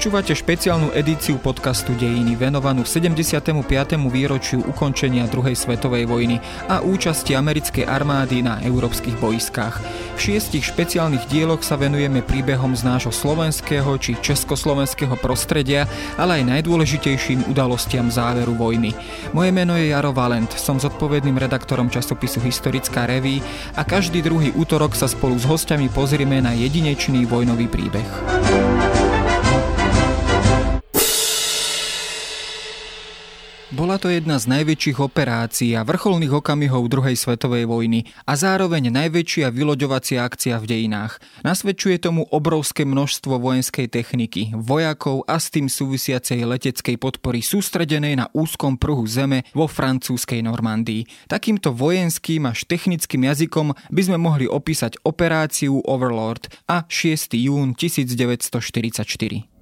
Počúvate špeciálnu edíciu podcastu Dejiny venovanú 75. výročiu ukončenia druhej svetovej vojny a účasti americkej armády na európskych boiskách. V šiestich špeciálnych dieloch sa venujeme príbehom z nášho slovenského či československého prostredia, ale aj najdôležitejším udalostiam záveru vojny. Moje meno je Jaro Valent, som zodpovedným redaktorom časopisu Historická reví a každý druhý útorok sa spolu s hostiami pozrieme na jedinečný vojnový príbeh. Bola to jedna z najväčších operácií a vrcholných okamihov druhej svetovej vojny a zároveň najväčšia vyloďovacia akcia v dejinách. Nasvedčuje tomu obrovské množstvo vojenskej techniky, vojakov a s tým súvisiacej leteckej podpory sústredenej na úzkom pruhu zeme vo francúzskej Normandii. Takýmto vojenským až technickým jazykom by sme mohli opísať operáciu Overlord a 6. jún 1944.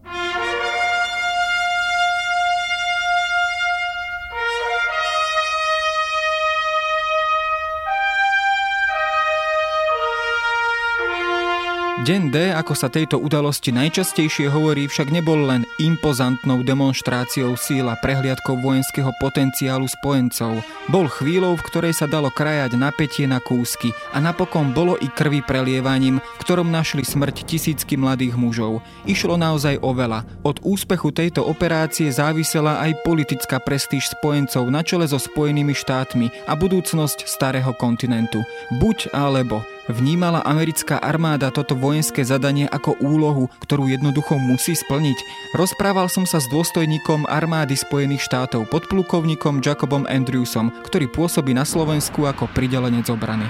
Deň D, ako sa tejto udalosti najčastejšie hovorí, však nebol len impozantnou demonstráciou síl a prehliadkou vojenského potenciálu spojencov. Bol chvíľou, v ktorej sa dalo krajať napätie na kúsky a napokon bolo i krvi prelievaním, v ktorom našli smrť tisícky mladých mužov. Išlo naozaj o veľa. Od úspechu tejto operácie závisela aj politická prestíž spojencov na čele so Spojenými štátmi a budúcnosť starého kontinentu. Buď alebo. Vnímala americká armáda toto vojenské zadanie ako úlohu, ktorú jednoducho musí splniť. Rozprával som sa s dôstojníkom armády Spojených štátov, podplukovníkom Jacobom Andrewsom, ktorý pôsobí na Slovensku ako pridelenec obrany.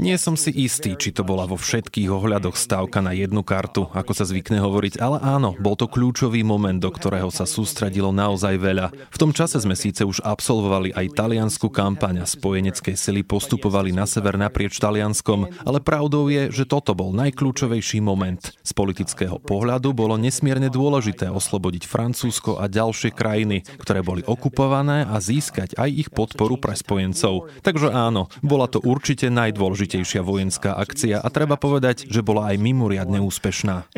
Nie som si istý, či to bola vo všetkých ohľadoch stávka na jednu kartu, ako sa zvykne hovoriť, ale áno, bol to kľúčový moment, do ktorého sa sústradilo naozaj veľa. V tom čase sme síce už absolvovali aj taliansku kampaň a spojenecké sily postupovali na sever naprieč Talianskom, ale pravdou je, že toto bol najkľúčovejší moment. Z politického pohľadu bolo nesmierne dôležité oslobodiť Francúzsko a ďalšie krajiny, ktoré boli okupované a získať aj ich podporu pre spojencov. Takže áno, bola to určite najdôležitejšia vojenská akcia a treba povedať, že bola aj mimoriadne úspešná.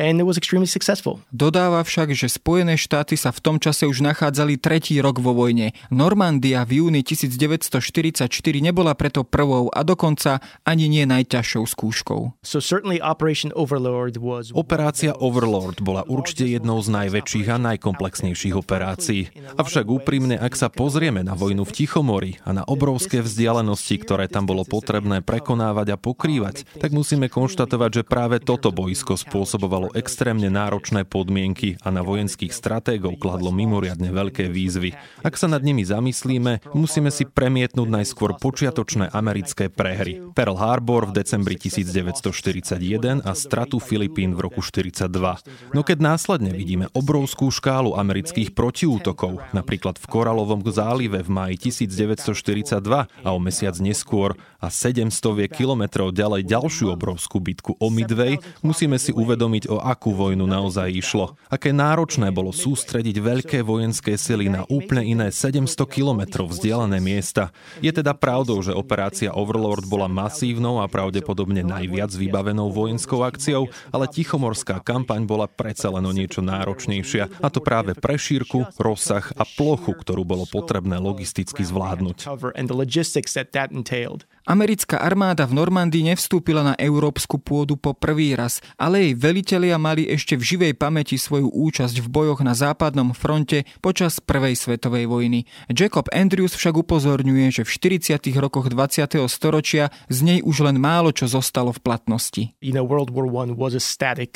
Dodáva však, že Spojené štáty sa v tom čase už nachádzali tretí rok vo vojne. Normandia v júni 1944 nebola preto prvou a dokonca ani nie najťažšou skúškou. Operácia Overlord bola určite jednou z najväčších a najkomplexnejších operácií. Avšak úprimne, ak sa pozrieme na vojnu v Tichomori a na obrovské vzdialenosti, ktoré tam bolo potrebné prekonávať a pokrývať, tak musíme konštatovať, že práve toto boisko spôsobovalo extrémne náročné podmienky a na vojenských stratégov kladlo mimoriadne veľké výzvy. Ak sa nad nimi zamyslíme, musíme si premietnúť najskôr počiatočné americké prehry. Pearl Harbor v decembri 1941 a stratu Filipín v roku 1942. No keď následne vidíme obrovskú škálu amerických protiútokov, napríklad v Koralovom zálive v máji 1940 1942 a o mesiac neskôr a 700 kilometrov ďalej ďalšiu obrovskú bitku o Midway, musíme si uvedomiť, o akú vojnu naozaj išlo. Aké náročné bolo sústrediť veľké vojenské sily na úplne iné 700 kilometrov vzdialené miesta. Je teda pravdou, že operácia Overlord bola masívnou a pravdepodobne najviac vybavenou vojenskou akciou, ale Tichomorská kampaň bola predsa len o niečo náročnejšia, a to práve pre šírku, rozsah a plochu, ktorú bolo potrebné logisticky zvládnuť cover and the logistics that that entailed. Americká armáda v Normandii nevstúpila na európsku pôdu po prvý raz, ale jej velitelia mali ešte v živej pamäti svoju účasť v bojoch na západnom fronte počas Prvej svetovej vojny. Jacob Andrews však upozorňuje, že v 40. rokoch 20. storočia z nej už len málo čo zostalo v platnosti.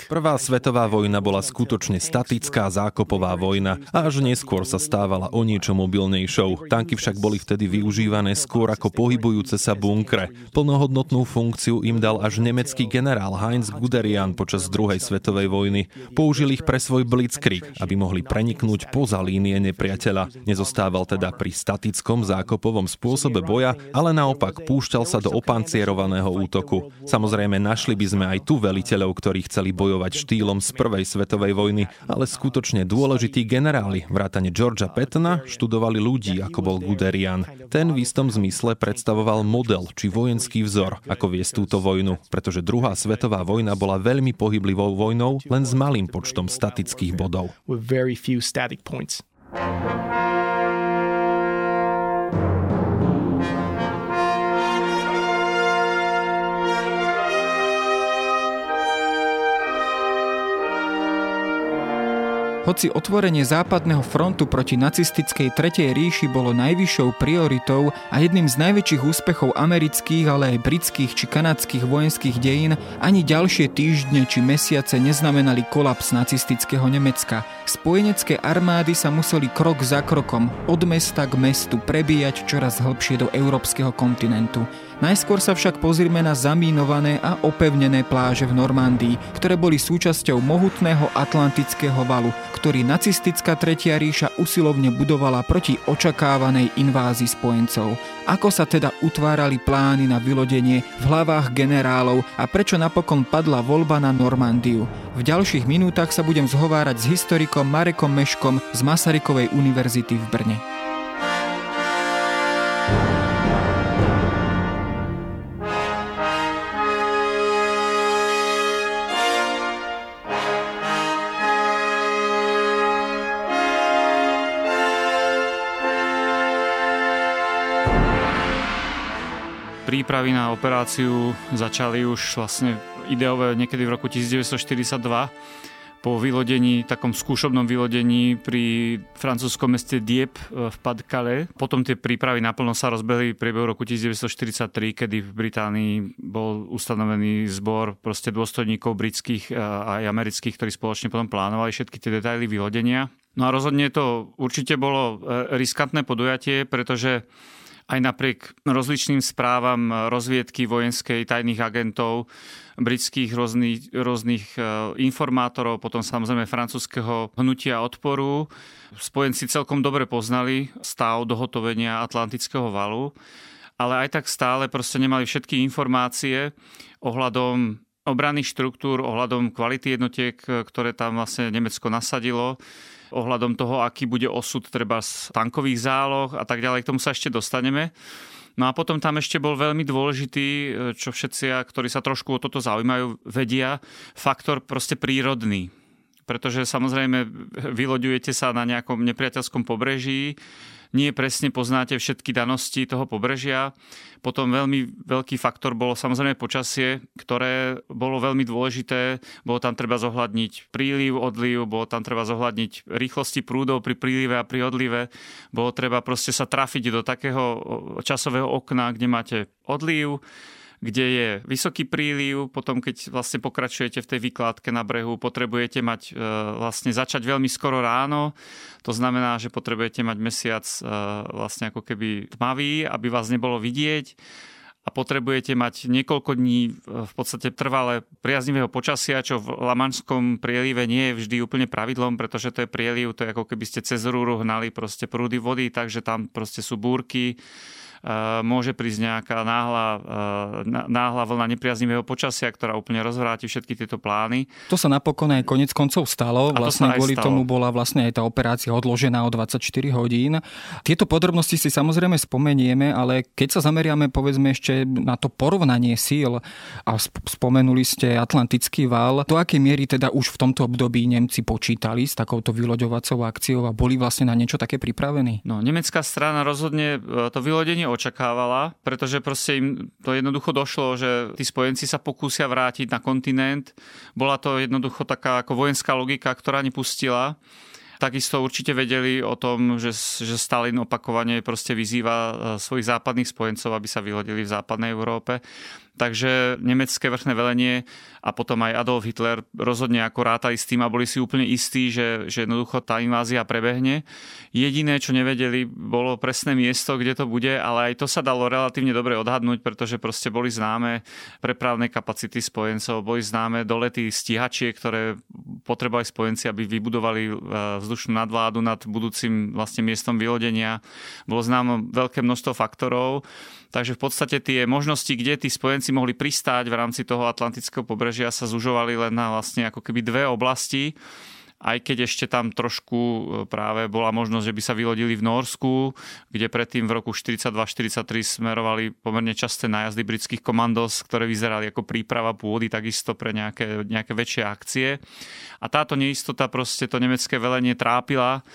Prvá svetová vojna bola skutočne statická zákopová vojna a až neskôr sa stávala o niečo mobilnejšou. Tanky však boli vtedy využívané skôr ako pohybujúce sa bunky bunkre. Plnohodnotnú funkciu im dal až nemecký generál Heinz Guderian počas druhej svetovej vojny. Použil ich pre svoj blitzkrieg, aby mohli preniknúť poza línie nepriateľa. Nezostával teda pri statickom zákopovom spôsobe boja, ale naopak púšťal sa do opancierovaného útoku. Samozrejme, našli by sme aj tu veliteľov, ktorí chceli bojovať štýlom z prvej svetovej vojny, ale skutočne dôležití generáli, vrátane Georgia Pattona, študovali ľudí, ako bol Guderian. Ten v istom zmysle predstavoval model či vojenský vzor, ako viesť túto vojnu, pretože druhá svetová vojna bola veľmi pohyblivou vojnou, len s malým počtom statických bodov. Hoci otvorenie západného frontu proti nacistickej Tretej ríši bolo najvyššou prioritou a jedným z najväčších úspechov amerických, ale aj britských či kanadských vojenských dejín, ani ďalšie týždne či mesiace neznamenali kolaps nacistického Nemecka. Spojenecké armády sa museli krok za krokom od mesta k mestu prebíjať čoraz hlbšie do európskeho kontinentu. Najskôr sa však pozrime na zamínované a opevnené pláže v Normandii, ktoré boli súčasťou mohutného atlantického valu, ktorý nacistická Tretia ríša usilovne budovala proti očakávanej invázii spojencov. Ako sa teda utvárali plány na vylodenie v hlavách generálov a prečo napokon padla voľba na Normandiu. V ďalších minútach sa budem zhovárať s historikom Marekom Meškom z Masarykovej univerzity v Brne. prípravy na operáciu začali už vlastne ideové niekedy v roku 1942 po vylodení, takom skúšobnom vylodení pri francúzskom meste Dieppe v Pas-de-Calais. Potom tie prípravy naplno sa rozbehli v priebehu roku 1943, kedy v Británii bol ustanovený zbor proste dôstojníkov britských a aj amerických, ktorí spoločne potom plánovali všetky tie detaily vylodenia. No a rozhodne to určite bolo e, riskantné podujatie, pretože aj napriek rozličným správam rozviedky vojenskej tajných agentov, britských rôznych, rôznych e, informátorov, potom samozrejme francúzského hnutia odporu. Spojenci celkom dobre poznali stav dohotovenia Atlantického valu, ale aj tak stále proste nemali všetky informácie ohľadom obranných štruktúr, ohľadom kvality jednotiek, ktoré tam vlastne Nemecko nasadilo ohľadom toho, aký bude osud treba z tankových záloh a tak ďalej. K tomu sa ešte dostaneme. No a potom tam ešte bol veľmi dôležitý, čo všetci, ktorí sa trošku o toto zaujímajú, vedia, faktor proste prírodný. Pretože samozrejme vyloďujete sa na nejakom nepriateľskom pobreží, nie presne poznáte všetky danosti toho pobrežia. Potom veľmi veľký faktor bolo samozrejme počasie, ktoré bolo veľmi dôležité. Bolo tam treba zohľadniť príliv, odliv, bolo tam treba zohľadniť rýchlosti prúdov pri prílive a pri odlive. Bolo treba proste sa trafiť do takého časového okna, kde máte odliv, kde je vysoký príliv, potom keď vlastne pokračujete v tej vykládke na brehu, potrebujete mať e, vlastne začať veľmi skoro ráno, to znamená, že potrebujete mať mesiac e, vlastne ako keby tmavý, aby vás nebolo vidieť. A potrebujete mať niekoľko dní e, v podstate trvalé priaznivého počasia, čo v Lamanskom prielive nie je vždy úplne pravidlom, pretože to je prieliv, to je ako keby ste cez rúru hnali proste prúdy vody, takže tam proste sú búrky, môže prísť nejaká náhla, náhla vlna nepriaznivého počasia, ktorá úplne rozvráti všetky tieto plány. To sa napokon aj konec koncov stalo. Vlastne kvôli stalo. tomu bola vlastne aj tá operácia odložená o 24 hodín. Tieto podrobnosti si samozrejme spomenieme, ale keď sa zameriame povedzme ešte na to porovnanie síl a spomenuli ste Atlantický val, do akej miery teda už v tomto období Nemci počítali s takouto vyloďovacou akciou a boli vlastne na niečo také pripravení? No, nemecká strana rozhodne e, to vylodenie očakávala, pretože proste im to jednoducho došlo, že tí spojenci sa pokúsia vrátiť na kontinent. Bola to jednoducho taká ako vojenská logika, ktorá nepustila. Takisto určite vedeli o tom, že, že Stalin opakovane proste vyzýva e, svojich západných spojencov, aby sa vylodili v západnej Európe. Takže nemecké vrchné velenie a potom aj Adolf Hitler rozhodne ako rátali s tým a boli si úplne istí, že, že jednoducho tá invázia prebehne. Jediné, čo nevedeli, bolo presné miesto, kde to bude, ale aj to sa dalo relatívne dobre odhadnúť, pretože proste boli známe prepravné kapacity spojencov, boli známe dolety stíhačie, ktoré potrebovali spojenci, aby vybudovali e, vzdušnú nadvládu nad budúcim vlastne miestom vylodenia. Bolo známe veľké množstvo faktorov Takže v podstate tie možnosti, kde tí spojenci mohli pristáť v rámci toho Atlantického pobrežia sa zužovali len na vlastne ako keby dve oblasti aj keď ešte tam trošku e, práve bola možnosť, že by sa vylodili v Norsku, kde predtým v roku 42-43 smerovali pomerne časté nájazdy britských komandos, ktoré vyzerali ako príprava pôdy takisto pre nejaké, nejaké väčšie akcie. A táto neistota proste to nemecké velenie trápila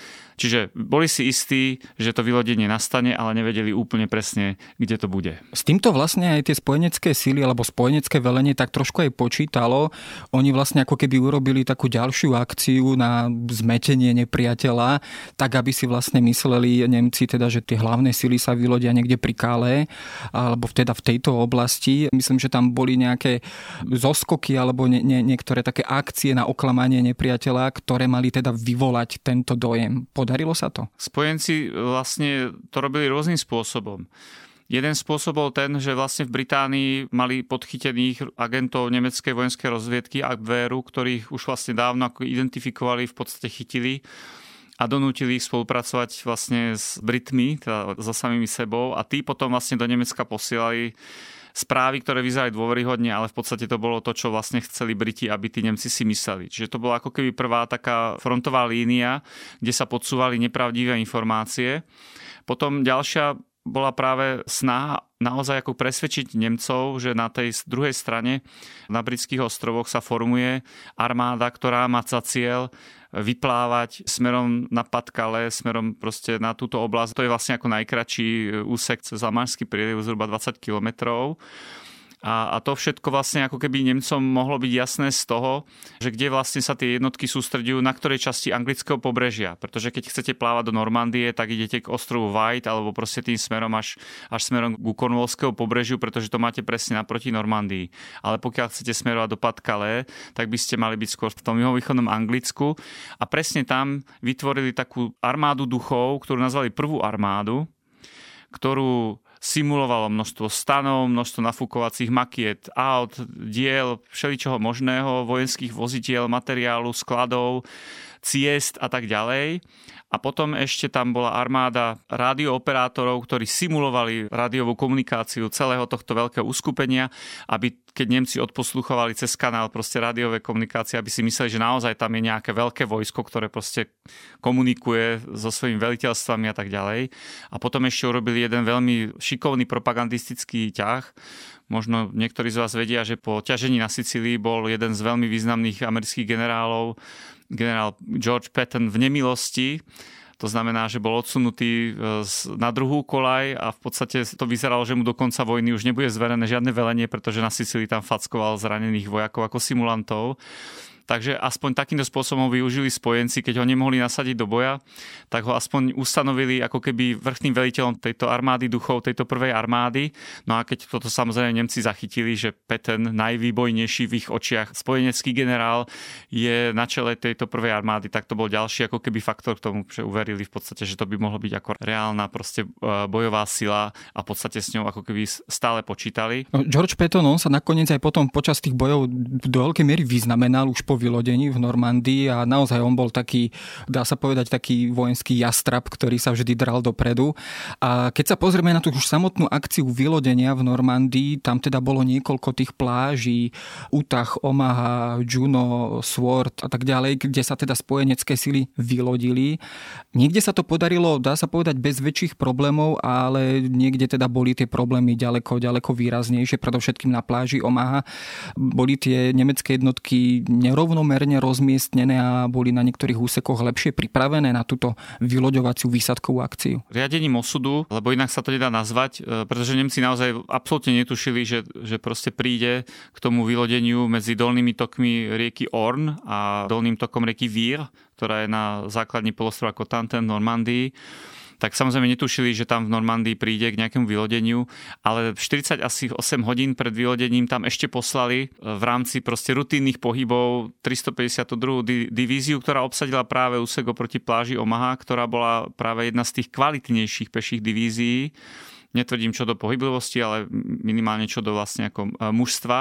Čiže boli si istí, že to vylodenie nastane, ale nevedeli úplne presne, kde to bude. S týmto vlastne aj tie spojenecké síly alebo spojenecké velenie tak trošku aj počítalo. Oni vlastne ako keby urobili takú ďalšiu akciu na zmetenie nepriateľa, tak aby si vlastne mysleli Nemci teda, že tie hlavné síly sa vylodia niekde pri Kále, alebo teda v tejto oblasti. Myslím, že tam boli nejaké zoskoky alebo nie, nie, niektoré také akcie na oklamanie nepriateľa, ktoré mali teda vyvolať tento dojem. Podarilo sa to? Spojenci vlastne to robili rôznym spôsobom. Jeden spôsob bol ten, že vlastne v Británii mali podchytených agentov nemeckej vojenskej rozviedky Abwehru, ktorých už vlastne dávno ako identifikovali, v podstate chytili a donútili ich spolupracovať vlastne s Britmi, teda so samými sebou a tí potom vlastne do Nemecka posielali správy, ktoré vyzerali dôveryhodne, ale v podstate to bolo to, čo vlastne chceli Briti, aby tí Nemci si mysleli. Čiže to bola ako keby prvá taká frontová línia, kde sa podsúvali nepravdivé informácie. Potom ďalšia bola práve snaha naozaj ako presvedčiť Nemcov, že na tej druhej strane na britských ostrovoch sa formuje armáda, ktorá má za cieľ vyplávať smerom na Patkale, smerom proste na túto oblasť. To je vlastne ako najkračší úsek cez Lamanský prieliv, zhruba 20 kilometrov. A, a to všetko vlastne ako keby Nemcom mohlo byť jasné z toho, že kde vlastne sa tie jednotky sústredujú, na ktorej časti anglického pobrežia. Pretože keď chcete plávať do Normandie, tak idete k ostrovu White alebo proste tým smerom až, až smerom ku Cornwallského pobrežiu, pretože to máte presne naproti Normandii. Ale pokiaľ chcete smerovať do Patkale, tak by ste mali byť skôr v tom juhovýchodnom Anglicku. A presne tam vytvorili takú armádu duchov, ktorú nazvali prvú armádu, ktorú simulovalo množstvo stanov, množstvo nafúkovacích makiet, aut, diel, všeličoho možného, vojenských vozidiel, materiálu, skladov, ciest a tak ďalej. A potom ešte tam bola armáda radiooperátorov, ktorí simulovali rádiovú komunikáciu celého tohto veľkého uskupenia, aby keď Nemci odposluchovali cez kanál proste rádiové komunikácie, aby si mysleli, že naozaj tam je nejaké veľké vojsko, ktoré proste komunikuje so svojimi veliteľstvami a tak ďalej. A potom ešte urobili jeden veľmi šikovný propagandistický ťah. Možno niektorí z vás vedia, že po ťažení na Sicílii bol jeden z veľmi významných amerických generálov generál George Patton v nemilosti. To znamená, že bol odsunutý e, na druhú kolaj a v podstate to vyzeralo, že mu do konca vojny už nebude zverené žiadne velenie, pretože na Sicílii tam fackoval zranených vojakov ako simulantov. Takže aspoň takýmto spôsobom využili spojenci, keď ho nemohli nasadiť do boja, tak ho aspoň ustanovili ako keby vrchným veliteľom tejto armády duchov, tejto prvej armády. No a keď toto samozrejme Nemci zachytili, že Peten, najvýbojnejší v ich očiach spojenecký generál, je na čele tejto prvej armády, tak to bol ďalší ako keby faktor k tomu, že uverili v podstate, že to by mohlo byť ako reálna proste e, bojová sila a v podstate s ňou ako keby stále počítali. No, George Patton, on sa nakoniec aj potom počas tých bojov do veľkej miery vyznamenal už po vylodení v Normandii a naozaj on bol taký, dá sa povedať, taký vojenský jastrab, ktorý sa vždy dral dopredu. A keď sa pozrieme na tú už samotnú akciu vylodenia v Normandii, tam teda bolo niekoľko tých pláží, Utah, Omaha, Juno, Sword a tak ďalej, kde sa teda spojenecké sily vylodili. Niekde sa to podarilo, dá sa povedať, bez väčších problémov, ale niekde teda boli tie problémy ďaleko, ďaleko výraznejšie, predovšetkým na pláži Omaha. Boli tie nemecké jednotky nerozumné rovnomerne rozmiestnené a boli na niektorých úsekoch lepšie pripravené na túto vyloďovaciu výsadkovú akciu? Riadením osudu, lebo inak sa to nedá nazvať, e, pretože Nemci naozaj absolútne netušili, že, že proste príde k tomu vylodeniu medzi dolnými tokmi rieky Orn a dolným tokom rieky Vír, ktorá je na základni polostrova Cotentin v Normandii tak samozrejme netušili, že tam v Normandii príde k nejakému vylodeniu, ale 40 asi 8 hodín pred vylodením tam ešte poslali e, v rámci proste rutinných pohybov 352. divíziu, ktorá obsadila práve úsek oproti pláži Omaha, ktorá bola práve jedna z tých kvalitnejších peších divízií netvrdím čo do pohyblivosti, ale minimálne čo do vlastne ako e, mužstva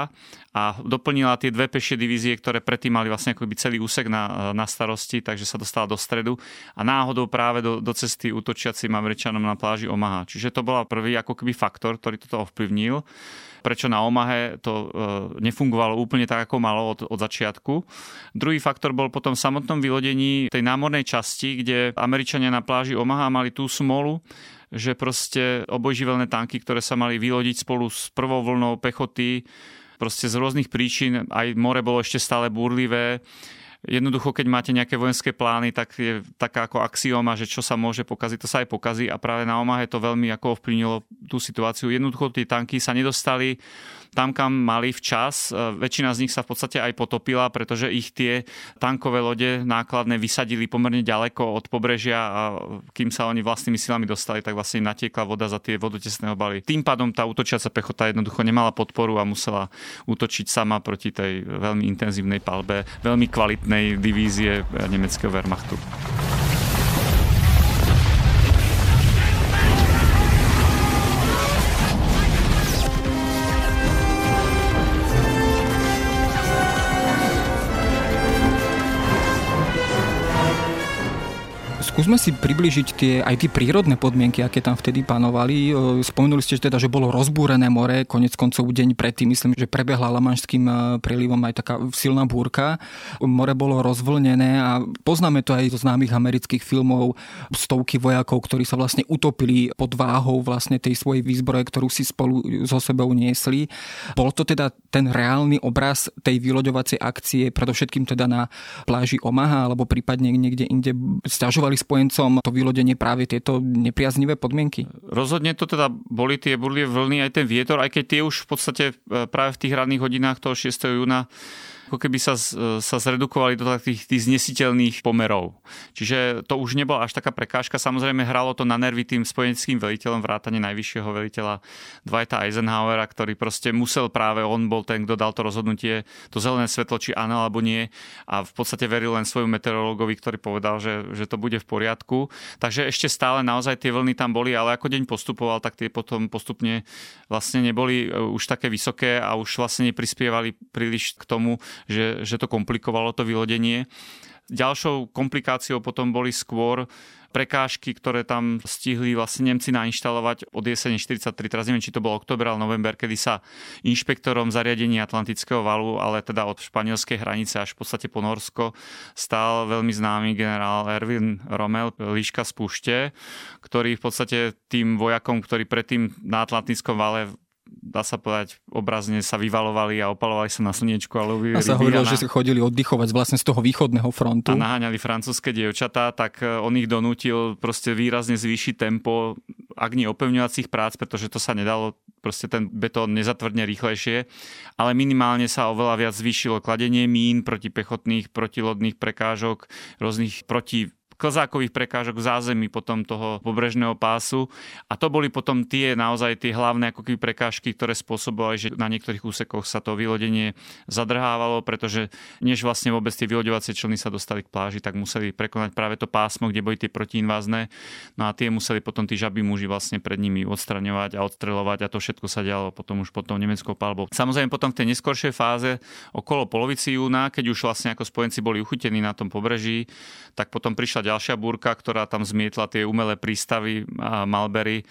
a doplnila tie dve pešie divízie, ktoré predtým mali vlastne ako celý úsek na, e, na starosti, takže sa dostala do stredu a náhodou práve do, do cesty útočiacim Američanom na pláži Omaha. Čiže to bola prvý ako keby faktor, ktorý toto ovplyvnil prečo na Omahe to e, nefungovalo úplne tak, ako malo od, od začiatku. Druhý faktor bol potom v samotnom vylodení tej námornej časti, kde Američania na pláži Omaha mali tú smolu, že proste obojživelné tanky, ktoré sa mali vylodiť spolu s prvou vlnou pechoty, proste z rôznych príčin, aj more bolo ešte stále búrlivé, Jednoducho, keď máte nejaké vojenské plány, tak je taká ako axioma, že čo sa môže pokaziť, to sa aj pokazí. A práve na Omahe to veľmi ako ovplyvnilo tú situáciu. Jednoducho tie tanky sa nedostali tam, kam mali včas. E, väčšina z nich sa v podstate aj potopila, pretože ich tie tankové lode nákladné vysadili pomerne ďaleko od pobrežia a kým sa oni vlastnými silami dostali, tak vlastne natiekla voda za tie vodotesné obaly. Tým pádom tá útočiaca pechota jednoducho nemala podporu a musela útočiť sama proti tej veľmi intenzívnej palbe, veľmi kvalitnej divízie nemeckého Wehrmachtu. Skúsme si približiť tie, aj tie prírodné podmienky, aké tam vtedy panovali. Spomenuli ste teda, že bolo rozbúrené more, konec koncov deň predtým, myslím, že prebehla Lamanšským e, prílivom aj taká silná búrka. More bolo rozvlnené a poznáme to aj zo známych amerických filmov, stovky vojakov, ktorí sa vlastne utopili pod váhou vlastne tej svojej výzbroje, ktorú si spolu so sebou niesli. Bol to teda ten reálny obraz tej vyloďovacej akcie, predovšetkým teda na pláži Omaha alebo prípadne niekde inde. Sťažovali spojencom to vylodenie práve tieto nepriaznivé podmienky? Rozhodne to teda boli tie burlie vlny, aj ten vietor, aj keď tie už v podstate e, práve v tých ranných hodinách toho 6. júna ako keby sa, sa zredukovali do takých tých znesiteľných pomerov. Čiže to už nebola až taká prekážka. Samozrejme hralo to na nervy tým spojenským veliteľom, vrátane najvyššieho veliteľa Dwighta Eisenhowera, ktorý proste musel práve, on bol ten, kto dal to rozhodnutie, to zelené svetlo, či áno alebo nie. A v podstate veril len svojmu meteorologovi, ktorý povedal, že, že to bude v poriadku. Takže ešte stále naozaj tie vlny tam boli, ale ako deň postupoval, tak tie potom postupne vlastne neboli e, už také vysoké a už vlastne neprispievali príliš k tomu, že, že to komplikovalo to vylodenie. Ďalšou komplikáciou potom boli skôr prekážky, ktoré tam stihli vlastne Nemci nainštalovať od jesene 43, teraz neviem, či to bol oktober alebo november, kedy sa inšpektorom zariadení Atlantického valu, ale teda od španielskej hranice až v podstate po Norsko, stál veľmi známy generál Erwin Rommel, líška z Pušte, ktorý v podstate tým vojakom, ktorí predtým na Atlantickom vale dá sa povedať, obrazne sa vyvalovali a opalovali sa na slniečku a lovili A sa hovorilo, že si chodili oddychovať vlastne z toho východného frontu. A naháňali francúzske dievčatá, tak e, on ich donútil proste výrazne zvýšiť tempo, ak nie opevňovacích prác, pretože to sa nedalo, proste ten betón nezatvrdne rýchlejšie, ale minimálne sa oveľa viac zvýšilo kladenie mín proti pechotných, protilodných prekážok, rôznych proti klzákových prekážok v zázemí potom toho pobrežného pásu. A to boli potom tie naozaj tie hlavné ako keby prekážky, ktoré spôsobovali, že na niektorých úsekoch sa to vylodenie zadrhávalo, pretože než vlastne vôbec tie vyloďovacie člny sa dostali k pláži, tak museli prekonať práve to pásmo, kde boli tie protiinvázne. No a tie museli potom tí žabí muži vlastne pred nimi odstraňovať a odstreľovať a to všetko sa dialo potom už potom nemeckou palbou. Samozrejme potom v tej neskoršej fáze okolo polovici júna, keď už vlastne ako spojenci boli uchytení na tom pobreží, tak potom prišla ďalšia búrka, ktorá tam zmietla tie umelé prístavy Malbery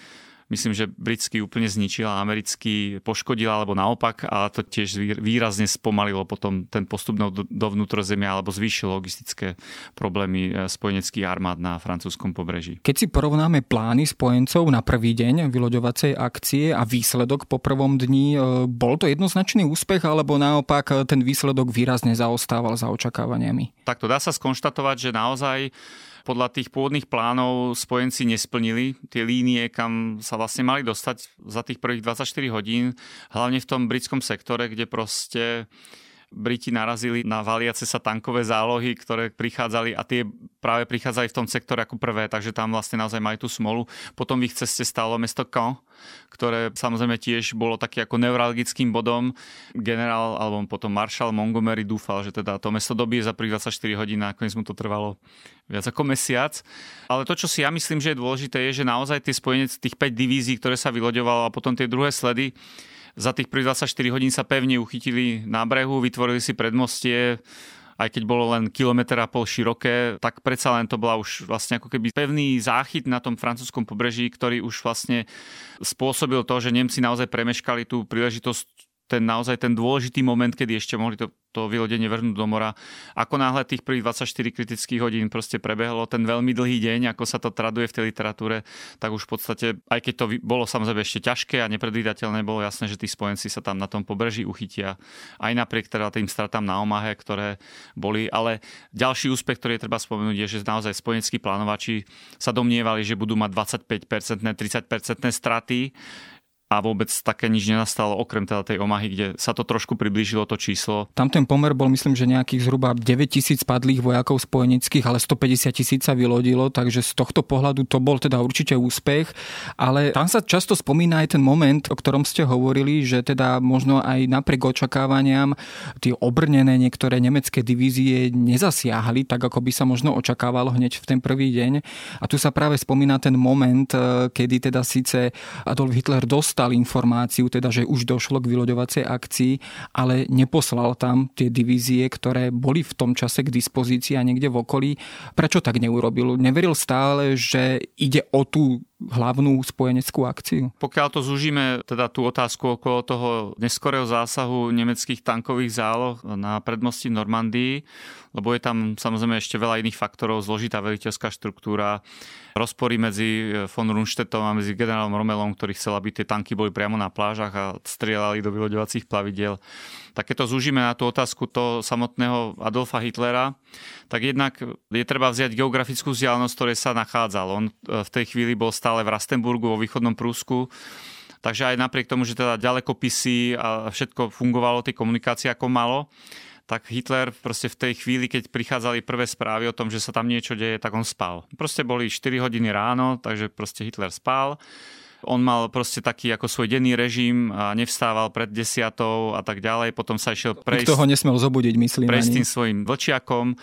myslím, že britský úplne zničila, americký poškodila, alebo naopak, a to tiež výrazne spomalilo potom ten postup do vnútrozemia alebo zvýšilo logistické problémy e, spojeneckých armád na francúzskom pobreží. Keď si porovnáme plány spojencov na prvý deň vyloďovacej akcie a výsledok po prvom dni, e, bol to jednoznačný úspech, alebo naopak e, ten výsledok výrazne zaostával za očakávaniami? Takto dá sa skonštatovať, že naozaj podľa tých pôvodných plánov spojenci nesplnili tie línie, kam sa vlastne mali dostať za tých prvých 24 hodín, hlavne v tom britskom sektore, kde proste Briti narazili na valiace sa tankové zálohy, ktoré prichádzali a tie práve prichádzali v tom sektore ako prvé, takže tam vlastne naozaj mali tú smolu. Potom ich ceste stalo mesto Caen, ktoré samozrejme tiež bolo taký ako neuralgickým bodom. Generál alebo potom maršal Montgomery dúfal, že teda to mesto dobije za prvých 24 hodín a nakoniec mu to trvalo viac ako mesiac. Ale to, čo si ja myslím, že je dôležité, je, že naozaj tie spojenie tých 5 divízií, ktoré sa vyloďovalo a potom tie druhé sledy, za tých prvých 24 hodín sa pevne uchytili na brehu, vytvorili si predmostie, aj keď bolo len kilometr a pol široké, tak predsa len to bola už vlastne ako keby pevný záchyt na tom francúzskom pobreží, ktorý už vlastne spôsobil to, že Nemci naozaj premeškali tú príležitosť ten naozaj ten dôležitý moment, kedy ešte mohli to, to vylodenie vrhnúť do mora. Ako náhle tých prvých 24 kritických hodín proste prebehlo ten veľmi dlhý deň, ako sa to traduje v tej literatúre, tak už v podstate, aj keď to bolo samozrejme ešte ťažké a nepredvídateľné, bolo jasné, že tí spojenci sa tam na tom pobreží uchytia. Aj napriek teda tým stratám na Omahe, ktoré boli. Ale ďalší úspech, ktorý je treba spomenúť, je, že naozaj spojenskí plánovači sa domnievali, že budú mať 25-percentné, 30-percentné straty a vôbec také nič nenastalo, okrem teda tej Omahy, kde sa to trošku priblížilo to číslo. Tam ten pomer bol myslím, že nejakých zhruba 9 tisíc padlých vojakov spojenických, ale 150 tisíc sa vylodilo, takže z tohto pohľadu to bol teda určite úspech, ale tam sa často spomína aj ten moment, o ktorom ste hovorili, že teda možno aj napriek očakávaniam tie obrnené niektoré nemecké divízie nezasiahli, tak ako by sa možno očakávalo hneď v ten prvý deň. A tu sa práve spomína ten moment, eh, kedy teda síce Adolf Hitler dostal dostal informáciu, teda, že už došlo k vyloďovacej akcii, ale neposlal tam tie divízie, ktoré boli v tom čase k dispozícii a niekde v okolí. Prečo tak neurobil? Neveril stále, že ide o tú hlavnú spojeneckú akciu? Pokiaľ to zúžime, teda tú otázku okolo toho neskorého zásahu nemeckých tankových záloh na predmosti Normandii, lebo je tam samozrejme ešte veľa iných faktorov, zložitá veliteľská štruktúra, rozpory medzi von Rundstedtom a medzi generálom Romelom, ktorý chcel, aby tie tanky boli priamo na plážach a strieľali do vyloďovacích plavidiel. Tak keď to zúžime na tú otázku toho samotného Adolfa Hitlera, tak jednak je treba vziať geografickú vzdialenosť, ktorej sa nachádzal. On e, v tej chvíli bol stále v Rastenburgu vo východnom Prúsku, takže aj napriek tomu, že teda ďalekopisy a všetko fungovalo, tie komunikácie ako malo, tak Hitler proste v tej chvíli, keď prichádzali prvé správy o tom, že sa tam niečo deje, tak on spal. Proste boli 4 hodiny ráno, takže proste Hitler spal on mal proste taký ako svoj denný režim a nevstával pred desiatou a tak ďalej. Potom sa išiel prejsť... Kto ho nesmel zobudiť, myslím. Prejsť tým svojim vlčiakom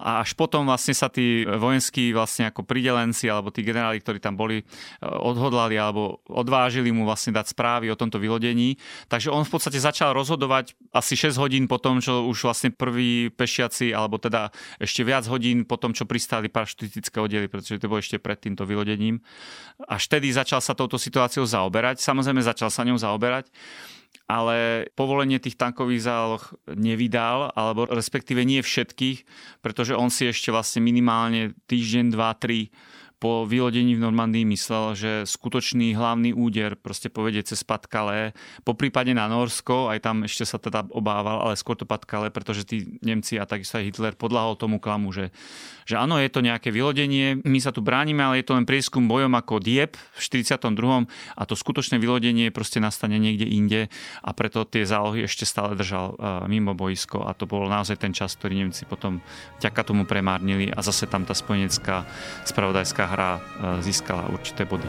a až potom vlastne sa tí vojenskí vlastne ako pridelenci alebo tí generáli, ktorí tam boli, e, odhodlali alebo odvážili mu vlastne dať správy o tomto vylodení. Takže on v podstate začal rozhodovať asi 6 hodín po tom, čo už vlastne prví pešiaci, alebo teda ešte viac hodín po tom, čo pristáli parašutistické oddiely, pretože to bolo ešte pred týmto vylodením. Až vtedy začal sa touto situáciou zaoberať. Samozrejme začal sa ňou zaoberať ale povolenie tých tankových záloh nevydal, alebo respektíve nie všetkých, pretože on si ešte vlastne minimálne týždeň, dva, tri po vylodení v Normandii myslel, že skutočný hlavný úder proste povedie cez Patkale, po prípade na Norsko, aj tam ešte sa teda obával, ale skôr to Patkale, pretože tí Nemci a takisto aj Hitler podľahol tomu klamu, že, že áno, je to nejaké vylodenie, my sa tu bránime, ale je to len prieskum bojom ako Diep v 42. a to skutočné vylodenie proste nastane niekde inde a preto tie zálohy ešte stále držal uh, mimo boisko a to bol naozaj ten čas, ktorý Nemci potom ďaká tomu premárnili a zase tam tá spojenecká spravodajská hra e, získala určité body.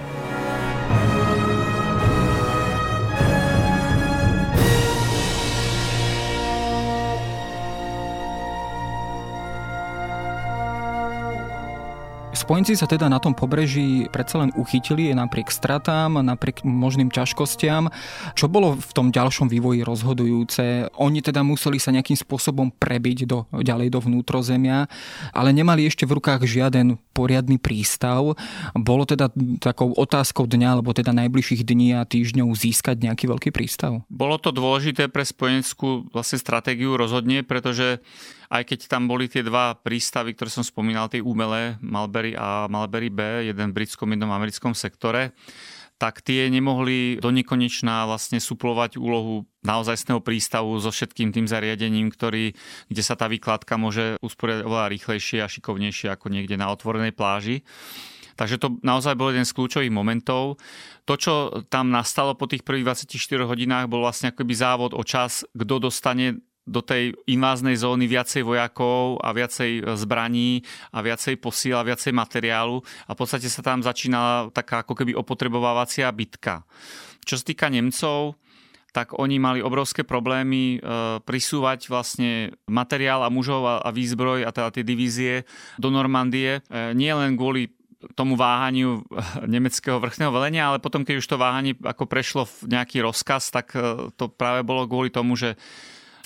Spojenci sa teda na tom pobreží predsa len uchytili napriek stratám, napriek možným ťažkostiam. Čo bolo v tom ďalšom vývoji rozhodujúce? Oni teda museli sa nejakým spôsobom prebiť do, ďalej do vnútrozemia, ale nemali ešte v rukách žiaden poriadny prístav. Bolo teda takou otázkou dňa, alebo teda najbližších dní a týždňov získať nejaký veľký prístav? Bolo to dôležité pre spojeneckú vlastne stratégiu rozhodne, pretože aj keď tam boli tie dva prístavy, ktoré som spomínal, tie umelé, Malberry a Malberry B, jeden v britskom, jednom americkom sektore, tak tie nemohli do nekonečná vlastne suplovať úlohu naozajstného prístavu so všetkým tým zariadením, ktorý, kde sa tá výkladka môže usporiadať oveľa rýchlejšie a šikovnejšie ako niekde na otvorenej pláži. Takže to naozaj bol jeden z kľúčových momentov. To, čo tam nastalo po tých prvých 24 hodinách, bol vlastne akoby závod o čas, kto dostane do tej inváznej zóny viacej vojakov a viacej e, zbraní a viacej posíl a viacej materiálu a v podstate sa tam začínala taká ako keby opotrebovávacia bitka. Čo sa týka Nemcov, tak oni mali obrovské problémy e, prisúvať vlastne materiál a mužov a, výzbroj a teda tie divízie do Normandie. E, nie len kvôli tomu váhaniu nemeckého vrchného velenia, ale potom, keď už to váhanie ako prešlo v nejaký rozkaz, tak to práve bolo kvôli tomu, že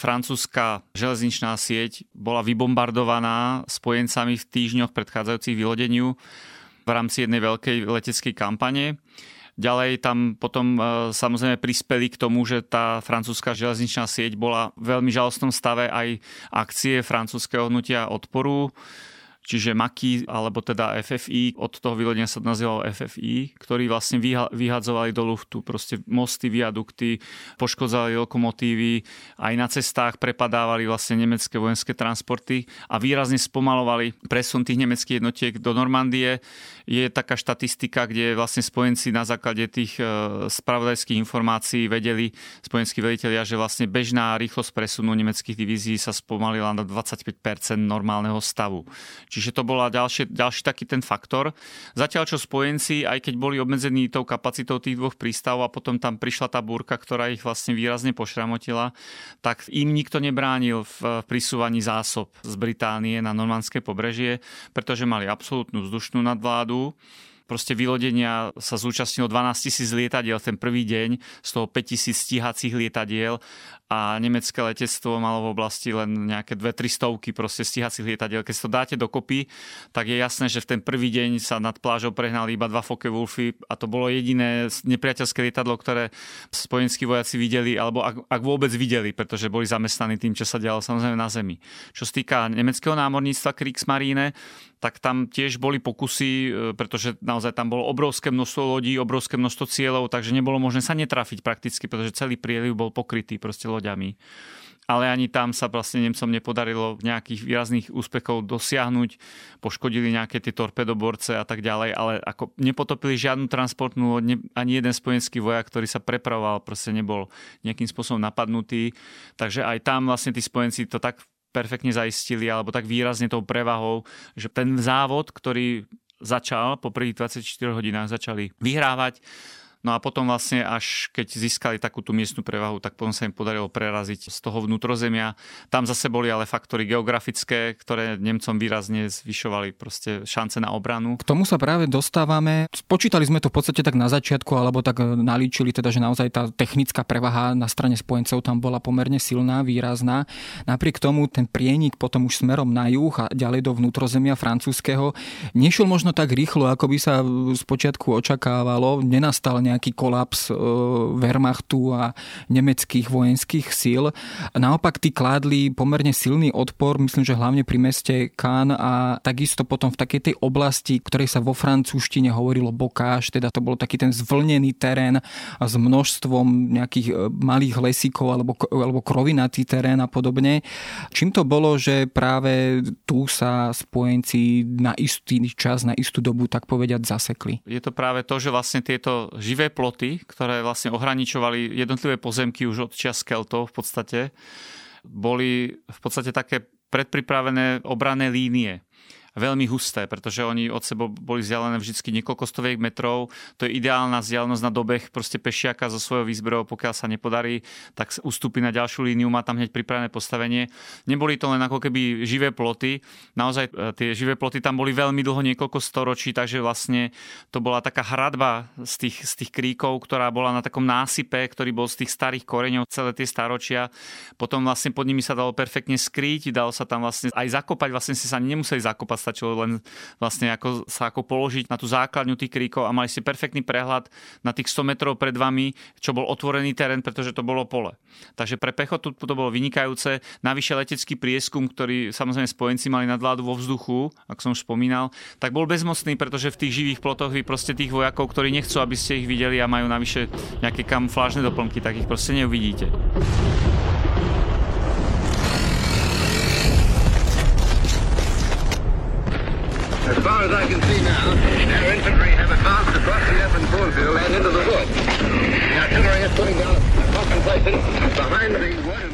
francúzska železničná sieť bola vybombardovaná spojencami v týždňoch predchádzajúcich vylodeniu v rámci jednej veľkej leteckej kampane. Ďalej tam potom e, samozrejme prispeli k tomu, že tá francúzska železničná sieť bola v veľmi žalostnom stave aj akcie francúzského hnutia odporu čiže Maki alebo teda FFI, od toho vylodenia sa nazývalo FFI, ktorí vlastne vyhadzovali do luftu proste mosty, viadukty, poškodzali lokomotívy, aj na cestách prepadávali vlastne nemecké vojenské transporty a výrazne spomalovali presun tých nemeckých jednotiek do Normandie. Je taká štatistika, kde vlastne spojenci na základe tých e, spravodajských informácií vedeli spojenskí veliteľia, že vlastne bežná rýchlosť presunu nemeckých divízií sa spomalila na 25% normálneho stavu. Čiže to bola ďalší, ďalší taký ten faktor. Zatiaľ čo spojenci, aj keď boli obmedzení tou kapacitou tých dvoch prístavov a potom tam prišla tá búrka, ktorá ich vlastne výrazne pošramotila, tak im nikto nebránil v prisúvaní zásob z Británie na normandské pobrežie, pretože mali absolútnu vzdušnú nadvládu proste vylodenia sa zúčastnilo 12 tisíc lietadiel ten prvý deň, z toho 5 tisíc stíhacích lietadiel a nemecké letectvo malo v oblasti len nejaké dve, tri stovky proste stíhacích lietadiel. Keď to dáte dokopy, tak je jasné, že v ten prvý deň sa nad plážou prehnali iba dva Focke Wolfy a to bolo jediné nepriateľské lietadlo, ktoré spojenskí vojaci videli, alebo ak, ak vôbec videli, pretože boli zamestnaní tým, čo sa dialo samozrejme na zemi. Čo sa týka nemeckého námorníctva Kriegsmarine, tak tam tiež boli pokusy, e, pretože naozaj tam bolo obrovské množstvo lodí, obrovské množstvo cieľov, takže nebolo možné sa netrafiť prakticky, pretože celý prieliv bol pokrytý proste loďami. Ale ani tam sa vlastne Nemcom nepodarilo nejakých výrazných úspechov dosiahnuť. Poškodili nejaké tie torpedoborce a tak ďalej, ale ako nepotopili žiadnu transportnú loď, ani jeden spojenský vojak, ktorý sa prepravoval, proste nebol nejakým spôsobom napadnutý. Takže aj tam vlastne tí spojenci to tak perfektne zaistili, alebo tak výrazne tou prevahou, že ten závod, ktorý začal, po prvých 24 hodinách začali vyhrávať No a potom vlastne až keď získali takú tú miestnu prevahu, tak potom sa im podarilo preraziť z toho vnútrozemia. Tam zase boli ale faktory geografické, ktoré Nemcom výrazne zvyšovali proste šance na obranu. K tomu sa práve dostávame. Spočítali sme to v podstate tak na začiatku, alebo tak nalíčili teda, že naozaj tá technická prevaha na strane spojencov tam bola pomerne silná, výrazná. Napriek tomu ten prienik potom už smerom na juh a ďalej do vnútrozemia francúzského nešiel možno tak rýchlo, ako by sa spočiatku očakávalo. Nenastal nejak nejaký kolaps e, Wehrmachtu a nemeckých vojenských síl. Naopak tí kládli pomerne silný odpor, myslím, že hlavne pri meste Cannes a takisto potom v takej tej oblasti, ktorej sa vo francúzštine hovorilo Bokáš, teda to bol taký ten zvlnený terén s množstvom nejakých e, malých lesíkov alebo, alebo krovinatý terén a podobne. Čím to bolo, že práve tu sa spojenci na istý čas, na istú dobu, tak povediať, zasekli? Je to práve to, že vlastne tieto živé živé ploty, ktoré vlastne ohraničovali jednotlivé pozemky už od čias Keltov v podstate, boli v podstate také predpripravené obrané línie. Veľmi husté, pretože oni od seba boli vzdialené vždy niekoľko stoviek metrov. To je ideálna vzdialenosť na dobeh proste pešiaka zo svojho výzbrojov, pokiaľ sa nepodarí, tak ustúpi na ďalšiu líniu, má tam hneď pripravené postavenie. Neboli to len ako keby živé ploty, naozaj e, tie živé ploty tam boli veľmi dlho, niekoľko storočí, takže vlastne to bola taká hradba z tých, z tých kríkov, ktorá bola na takom násype, ktorý bol z tých starých koreňov celé tie staročia. Potom vlastne pod nimi sa dalo perfektne skryť, dalo sa tam vlastne aj zakopať, vlastne si sa nemuseli zakopať, stačilo len vlastne ako, sa ako položiť na tú základňu tých kríkov a mali ste perfektný prehľad na tých 100 metrov pred vami, čo bol otvorený terén, pretože to bolo pole. Takže pre pechotu to bolo vynikajúce. Navyše letecký prieskum, ktorý samozrejme spojenci mali nadvládu vo vzduchu, ako som už spomínal, tak bol bezmocný, pretože v tých živých plotoch vy proste tých vojakov, ktorí nechcú, aby ste ich videli a majú navyše nejaké kamuflážne doplnky, tak ich proste neuvidíte. As far as I can see now, our infantry have advanced across the open cornfield and into the woods. The artillery is putting down a concentration behind the wood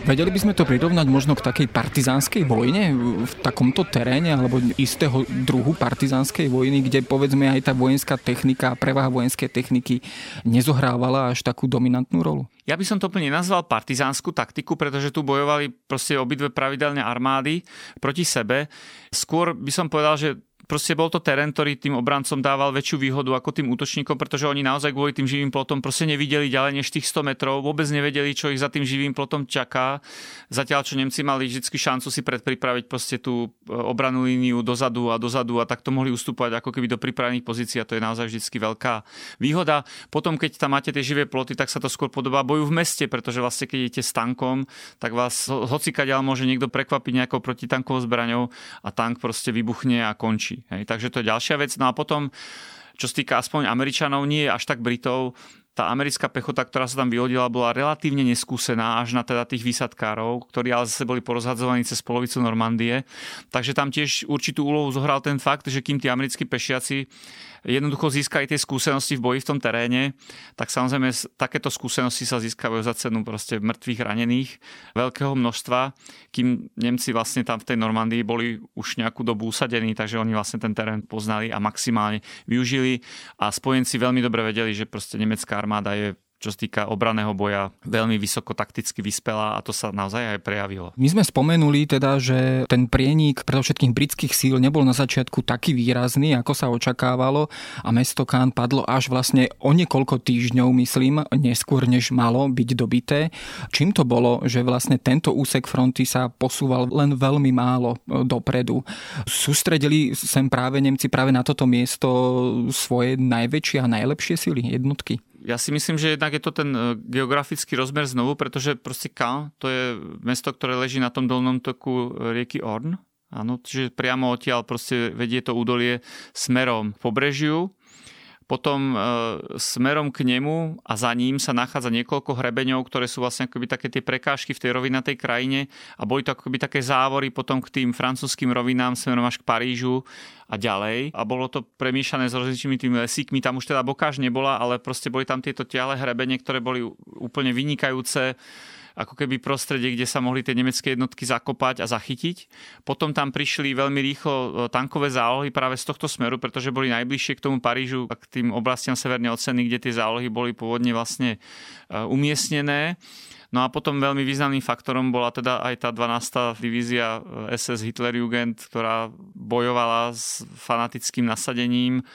Vedeli by sme to prirovnať možno k takej partizánskej vojne v takomto teréne alebo istého druhu partizánskej vojny, kde povedzme aj tá vojenská technika a prevaha vojenskej techniky nezohrávala až takú dominantnú rolu? Ja by som to úplne nazval partizánsku taktiku, pretože tu bojovali proste obidve pravidelné armády proti sebe. Skôr by som povedal, že proste bol to terén, ktorý tým obrancom dával väčšiu výhodu ako tým útočníkom, pretože oni naozaj kvôli tým živým plotom proste nevideli ďalej než tých 100 metrov, vôbec nevedeli, čo ich za tým živým plotom čaká. Zatiaľ, čo Nemci mali vždy šancu si predpripraviť proste tú e, obranú líniu dozadu a dozadu a tak to mohli ustúpať ako keby do pripravených pozícií a to je naozaj vždy veľká výhoda. Potom, keď tam máte tie živé ploty, tak sa to skôr podobá boju v meste, pretože vlastne keď idete s tankom, tak vás hocikaďal môže niekto prekvapiť nejakou protitankovou zbraňou a tank proste vybuchne a končí. Hej, takže to je ďalšia vec. No a potom, čo sa týka aspoň Američanov, nie až tak Britov, tá americká pechota, ktorá sa tam vyhodila, bola relatívne neskúsená až na teda tých výsadkárov, ktorí ale zase boli porozhadzovaní cez polovicu Normandie. Takže tam tiež určitú úlohu zohral ten fakt, že kým tí americkí pešiaci jednoducho získali tie skúsenosti v boji v tom teréne, tak samozrejme takéto skúsenosti sa získajú za cenu proste mŕtvych, ranených, veľkého množstva, kým Nemci vlastne tam v tej Normandii boli už nejakú dobu usadení, takže oni vlastne ten terén poznali a maximálne využili a spojenci veľmi dobre vedeli, že proste nemecká armáda je čo sa týka obraného boja, veľmi vysoko takticky vyspela a to sa naozaj aj prejavilo. My sme spomenuli teda, že ten prienik predovšetkým britských síl nebol na začiatku taký výrazný, ako sa očakávalo a mesto Kán padlo až vlastne o niekoľko týždňov, myslím, neskôr než malo byť dobité. Čím to bolo, že vlastne tento úsek fronty sa posúval len veľmi málo e, dopredu? Sústredili sem práve Nemci práve na toto miesto svoje najväčšie a najlepšie sily, jednotky? Ja si myslím, že jednak je to ten e, geografický rozmer znovu, pretože proste Caen to je mesto, ktoré leží na tom dolnom toku rieky Orn. Áno, čiže priamo odtiaľ proste vedie to údolie smerom k pobrežiu potom e, smerom k nemu a za ním sa nachádza niekoľko hrebeňov, ktoré sú vlastne akoby také tie prekážky v tej rovinatej krajine a boli to akoby také závory potom k tým francúzským rovinám smerom až k Parížu a ďalej. A bolo to premiešané s rozličnými tými lesíkmi. Tam už teda bokáž nebola, ale proste boli tam tieto tiale hrebene, ktoré boli úplne vynikajúce ako keby prostredie, kde sa mohli tie nemecké jednotky zakopať a zachytiť. Potom tam prišli veľmi rýchlo e, tankové zálohy práve z tohto smeru, pretože boli najbližšie k tomu Parížu a k tým oblastiam severne oceny, kde tie zálohy boli pôvodne vlastne e, umiestnené. No a potom veľmi významným faktorom bola teda aj tá 12. divízia SS Hitlerjugend, ktorá bojovala s fanatickým nasadením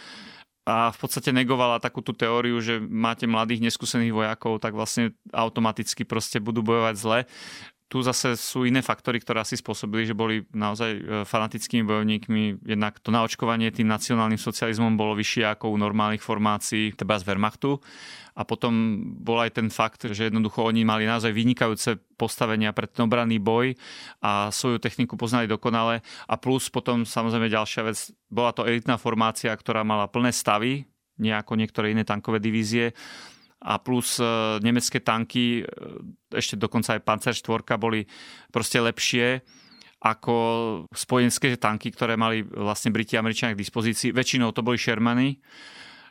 a v podstate negovala takú tú teóriu, že máte mladých neskúsených vojakov, tak vlastne automaticky proste budú bojovať zle tu zase sú iné faktory, ktoré asi spôsobili, že boli naozaj e, fanatickými bojovníkmi. Jednak to naočkovanie tým nacionálnym socializmom bolo vyššie ako u normálnych formácií, teda z Wehrmachtu. A potom bol aj ten fakt, že jednoducho oni mali naozaj vynikajúce postavenia pre ten obranný boj a svoju techniku poznali dokonale. A plus potom samozrejme ďalšia vec, bola to elitná formácia, ktorá mala plné stavy, nie ako niektoré iné tankové divízie a plus e, nemecké tanky, e, ešte dokonca aj Panzer 4 boli proste lepšie ako spojenské tanky, ktoré mali vlastne Briti a Američania k dispozícii. Väčšinou to boli Shermany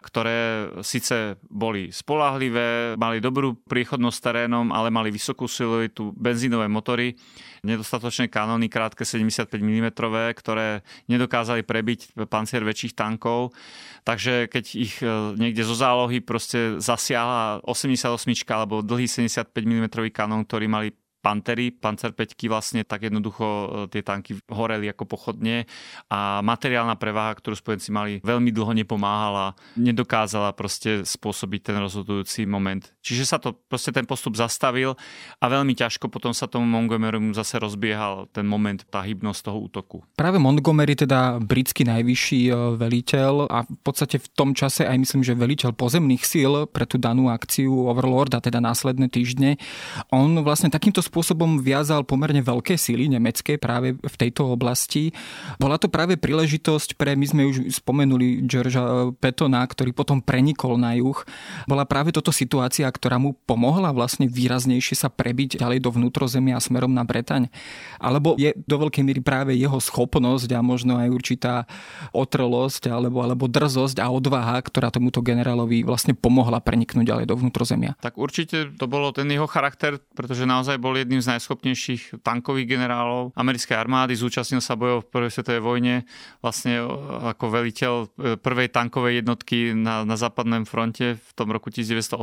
ktoré síce boli spolahlivé, mali dobrú priechodnosť terénom, ale mali vysokú siluitu, benzínové motory, nedostatočné kanóny krátke 75 mm, ktoré nedokázali prebiť pancier väčších tankov. Takže keď ich e, niekde zo zálohy proste zasiahla 88 alebo dlhý 75 mm kanón, ktorý mali Pantery, Panzer 5 vlastne tak jednoducho e, tie tanky horeli ako pochodne a materiálna prevaha, ktorú spojenci mali, veľmi dlho nepomáhala, nedokázala proste spôsobiť ten rozhodujúci moment. Čiže sa to proste ten postup zastavil a veľmi ťažko potom sa tomu Montgomerymu zase rozbiehal ten moment, tá hybnosť toho útoku. Práve Montgomery, teda britský najvyšší e, veliteľ a v podstate v tom čase aj myslím, že veliteľ pozemných síl pre tú danú akciu Overlord a teda následné týždne, on vlastne takýmto spôsobom viazal pomerne veľké síly nemecké práve v tejto oblasti. Bola to práve príležitosť pre, my sme už spomenuli Georgea Petona, ktorý potom prenikol na juh. Bola práve toto situácia, ktorá mu pomohla vlastne výraznejšie sa prebiť ďalej do vnútrozemia smerom na Bretaň. Alebo je do veľkej míry práve jeho schopnosť a možno aj určitá otrlosť alebo, alebo drzosť a odvaha, ktorá tomuto generálovi vlastne pomohla preniknúť ďalej do vnútrozemia. Tak určite to bolo ten jeho charakter, pretože naozaj bol jedným z najschopnejších tankových generálov americkej armády, zúčastnil sa bojov v prvej svetovej vojne, vlastne ako veliteľ e, prvej tankovej jednotky na, na západnom fronte v tom roku 1918,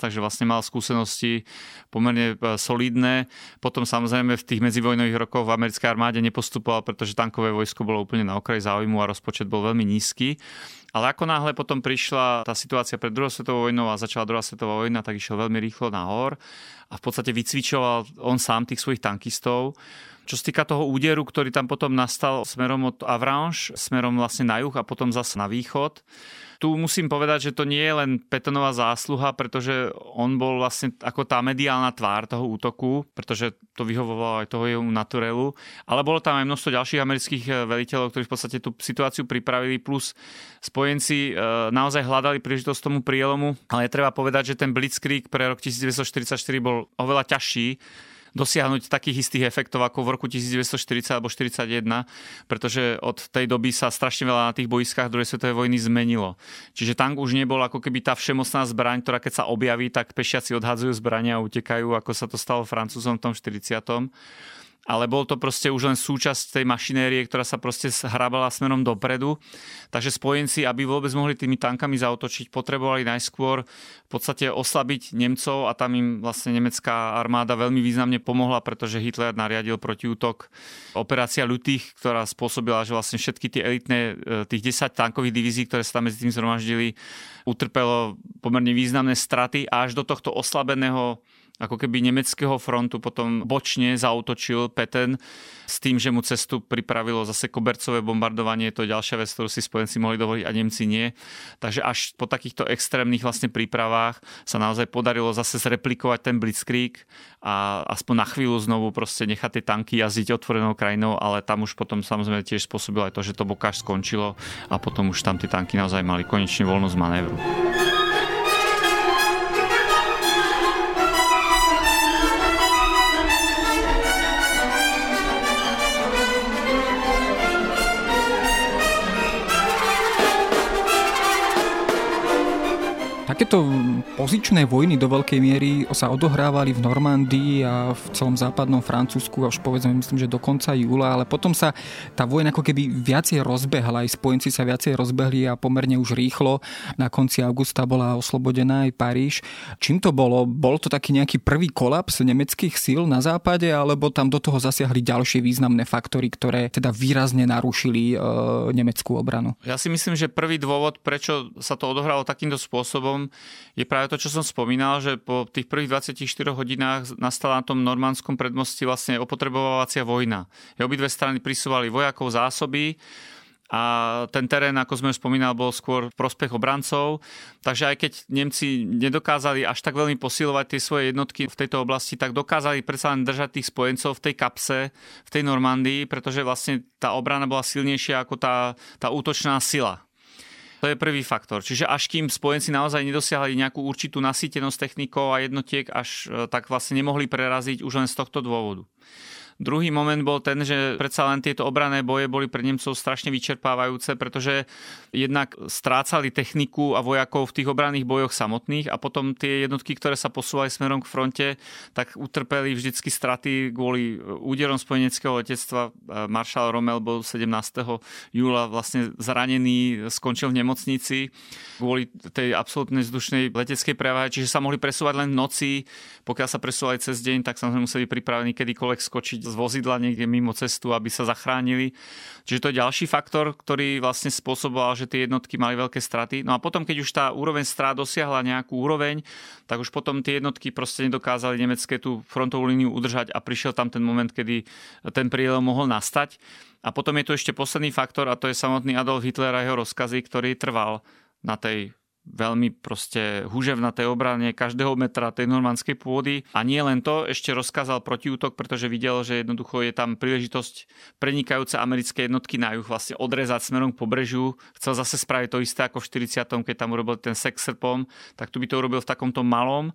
takže vlastne mal skúsenosti pomerne e, solidné. Potom samozrejme v tých medzivojnových rokoch v americkej armáde nepostupoval, pretože tankové vojsko bolo úplne na okraji záujmu a rozpočet bol veľmi nízky. Ale ako náhle potom prišla tá situácia pred druhou svetovou vojnou a začala druhá svetová vojna, tak išiel veľmi rýchlo nahor a v podstate vycvičoval on sám tých svojich tankistov. Čo sa týka toho úderu, ktorý tam potom nastal smerom od Avranche, smerom vlastne na juh a potom zase na východ, tu musím povedať, že to nie je len Petonová zásluha, pretože on bol vlastne ako tá mediálna tvár toho útoku, pretože to vyhovovalo aj toho jeho naturelu, ale bolo tam aj množstvo ďalších amerických eh, veliteľov, ktorí v podstate tú situáciu pripravili, plus spojenci eh, naozaj hľadali príležitosť tomu prielomu, ale treba povedať, že ten Blitzkrieg pre rok 1944 bol oveľa ťažší, dosiahnuť takých istých efektov ako v roku 1940 alebo 1941, pretože od tej doby sa strašne veľa na tých boiskách druhej svetovej vojny zmenilo. Čiže tank už nebol ako keby tá všemocná zbraň, ktorá keď sa objaví, tak pešiaci odhadzujú zbrania a utekajú, ako sa to stalo Francúzom v tom 40 ale bol to proste už len súčasť tej mašinérie, ktorá sa proste hrabala smerom dopredu. Takže spojenci, aby vôbec mohli tými tankami zautočiť, potrebovali najskôr v podstate oslabiť Nemcov a tam im vlastne nemecká armáda veľmi významne pomohla, pretože Hitler nariadil protiútok operácia Lutých, ktorá spôsobila, že vlastne všetky tie elitné, e, tých 10 tankových divízií, ktoré sa tam medzi tým zhromaždili, utrpelo pomerne významné straty a až do tohto oslabeného ako keby nemeckého frontu potom bočne zautočil Peten s tým, že mu cestu pripravilo zase kobercové bombardovanie, to je ďalšia vec, ktorú si spojenci mohli dovoliť a Nemci nie. Takže až po takýchto extrémnych vlastne prípravách sa naozaj podarilo zase zreplikovať ten Blitzkrieg a aspoň na chvíľu znovu proste nechať tie tanky jazdiť otvorenou krajinou, ale tam už potom samozrejme tiež spôsobilo aj to, že to bokáž skončilo a potom už tam tie tanky naozaj mali konečne voľnosť manévru. Takéto pozičné vojny do veľkej miery sa odohrávali v Normandii a v celom západnom Francúzsku až povedzme myslím, že do konca júla, ale potom sa tá vojna ako keby viacej rozbehla, aj spojenci sa viacej rozbehli a pomerne už rýchlo na konci augusta bola oslobodená aj Paríž. Čím to bolo? Bol to taký nejaký prvý kolaps nemeckých síl na západe, alebo tam do toho zasiahli ďalšie významné faktory, ktoré teda výrazne narušili e, nemeckú obranu? Ja si myslím, že prvý dôvod, prečo sa to odohralo takýmto spôsobom, je práve to, čo som spomínal, že po tých prvých 24 hodinách nastala na tom normandskom predmosti vlastne opotrebovávacia vojna. Obidve strany prisúvali vojakov zásoby, a ten terén, ako sme už spomínali, bol skôr prospech obrancov. Takže aj keď Nemci nedokázali až tak veľmi posilovať tie svoje jednotky v tejto oblasti, tak dokázali predsa len držať tých spojencov v tej kapse, v tej Normandii, pretože vlastne tá obrana bola silnejšia ako tá, tá útočná sila. To je prvý faktor. Čiže až kým spojenci naozaj nedosiahli nejakú určitú nasýtenosť technikov a jednotiek, až e, tak vlastne nemohli preraziť už len z tohto dôvodu. Druhý moment bol ten, že predsa len tieto obrané boje boli pre Nemcov strašne vyčerpávajúce, pretože jednak strácali techniku a vojakov v tých obranných bojoch samotných a potom tie jednotky, ktoré sa posúvali smerom k fronte, tak utrpeli vždycky straty kvôli úderom spojeneckého letectva. Maršal Rommel bol 17. júla vlastne zranený, skončil v nemocnici kvôli tej absolútnej vzdušnej leteckej prevahe, čiže sa mohli presúvať len v noci. Pokiaľ sa presúvali cez deň, tak samozrejme museli pripravení kedykoľvek skočiť z vozidla niekde mimo cestu, aby sa zachránili. Čiže to je ďalší faktor, ktorý vlastne spôsoboval, že tie jednotky mali veľké straty. No a potom, keď už tá úroveň strát dosiahla nejakú úroveň, tak už potom tie jednotky proste nedokázali nemecké tú frontovú líniu udržať a prišiel tam ten moment, kedy ten prielom mohol nastať. A potom je tu ešte posledný faktor a to je samotný Adolf Hitler a jeho rozkazy, ktorý trval na tej veľmi proste tej obrane každého metra tej normandskej pôdy. A nie len to, ešte rozkázal protiútok, pretože videl, že jednoducho je tam príležitosť prenikajúce americké jednotky na juh vlastne odrezať smerom k pobrežiu. Chcel zase spraviť to isté ako v 40. keď tam urobil ten sex srpom, tak tu by to urobil v takomto malom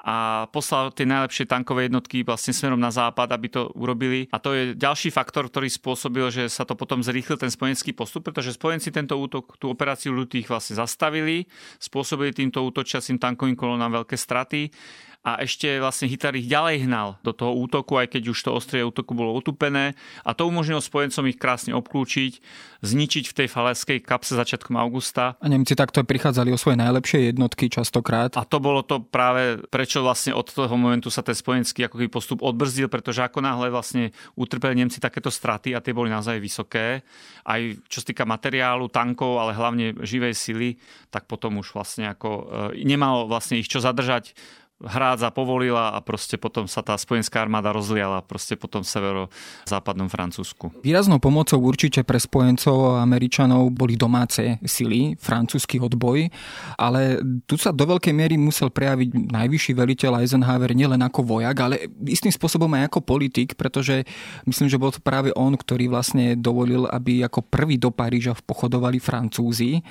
a poslal tie najlepšie tankové jednotky vlastne smerom na západ, aby to urobili. A to je ďalší faktor, ktorý spôsobil, že sa to potom zrýchlil ten spojenský postup, pretože spojenci tento útok, tú operáciu ľutých vlastne zastavili, spôsobili týmto útočiacim tankovým kolonám veľké straty a ešte vlastne Hitler ich ďalej hnal do toho útoku, aj keď už to ostrie útoku bolo utupené a to umožnilo spojencom ich krásne obklúčiť, zničiť v tej faleskej kapse začiatkom augusta. A Nemci takto prichádzali o svoje najlepšie jednotky častokrát. A to bolo to práve, prečo vlastne od toho momentu sa ten spojenský ako postup odbrzdil, pretože ako náhle vlastne utrpeli Nemci takéto straty a tie boli naozaj vysoké, aj čo sa týka materiálu, tankov, ale hlavne živej sily, tak potom už vlastne ako e, nemalo vlastne ich čo zadržať hrádza povolila a proste potom sa tá spojenská armáda rozliala proste po tom severo-západnom Francúzsku. Výraznou pomocou určite pre spojencov a Američanov boli domáce sily, francúzsky odboj, ale tu sa do veľkej miery musel prejaviť najvyšší veliteľ Eisenhower nielen ako vojak, ale istým spôsobom aj ako politik, pretože myslím, že bol to práve on, ktorý vlastne dovolil, aby ako prvý do Paríža pochodovali Francúzi.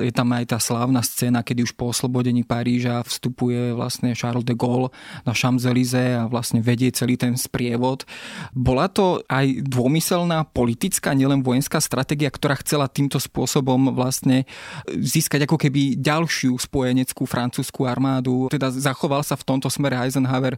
Je tam aj tá slávna scéna, kedy už po oslobodení Paríža vstupuje vlastne Charles de Gaulle na Champs-Élysées a vlastne vedie celý ten sprievod. Bola to aj dômyselná politická, nielen vojenská stratégia, ktorá chcela týmto spôsobom vlastne získať ako keby ďalšiu spojeneckú francúzskú armádu. Teda zachoval sa v tomto smere Eisenhower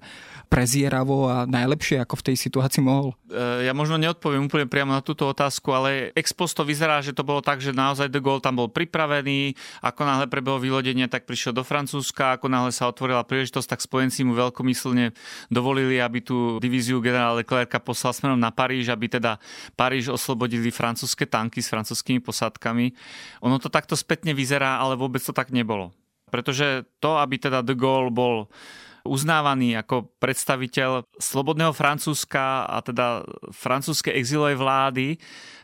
prezieravo a najlepšie, ako v tej situácii mohol? E, ja možno neodpoviem úplne priamo na túto otázku, ale ex post to vyzerá, že to bolo tak, že naozaj de Gaulle tam bol pripravený, ako náhle prebehlo vylodenie, tak prišiel do Francúzska, ako náhle sa otvorila príležitosť, tak spojenci mu veľkomyslne dovolili, aby tú divíziu generála Leclerca poslal smerom na Paríž, aby teda Paríž oslobodili francúzske tanky s francúzskými posádkami. Ono to takto spätne vyzerá, ale vôbec to tak nebolo. Pretože to, aby teda de Gaulle bol uznávaný ako predstaviteľ slobodného Francúzska a teda francúzskej exilovej vlády,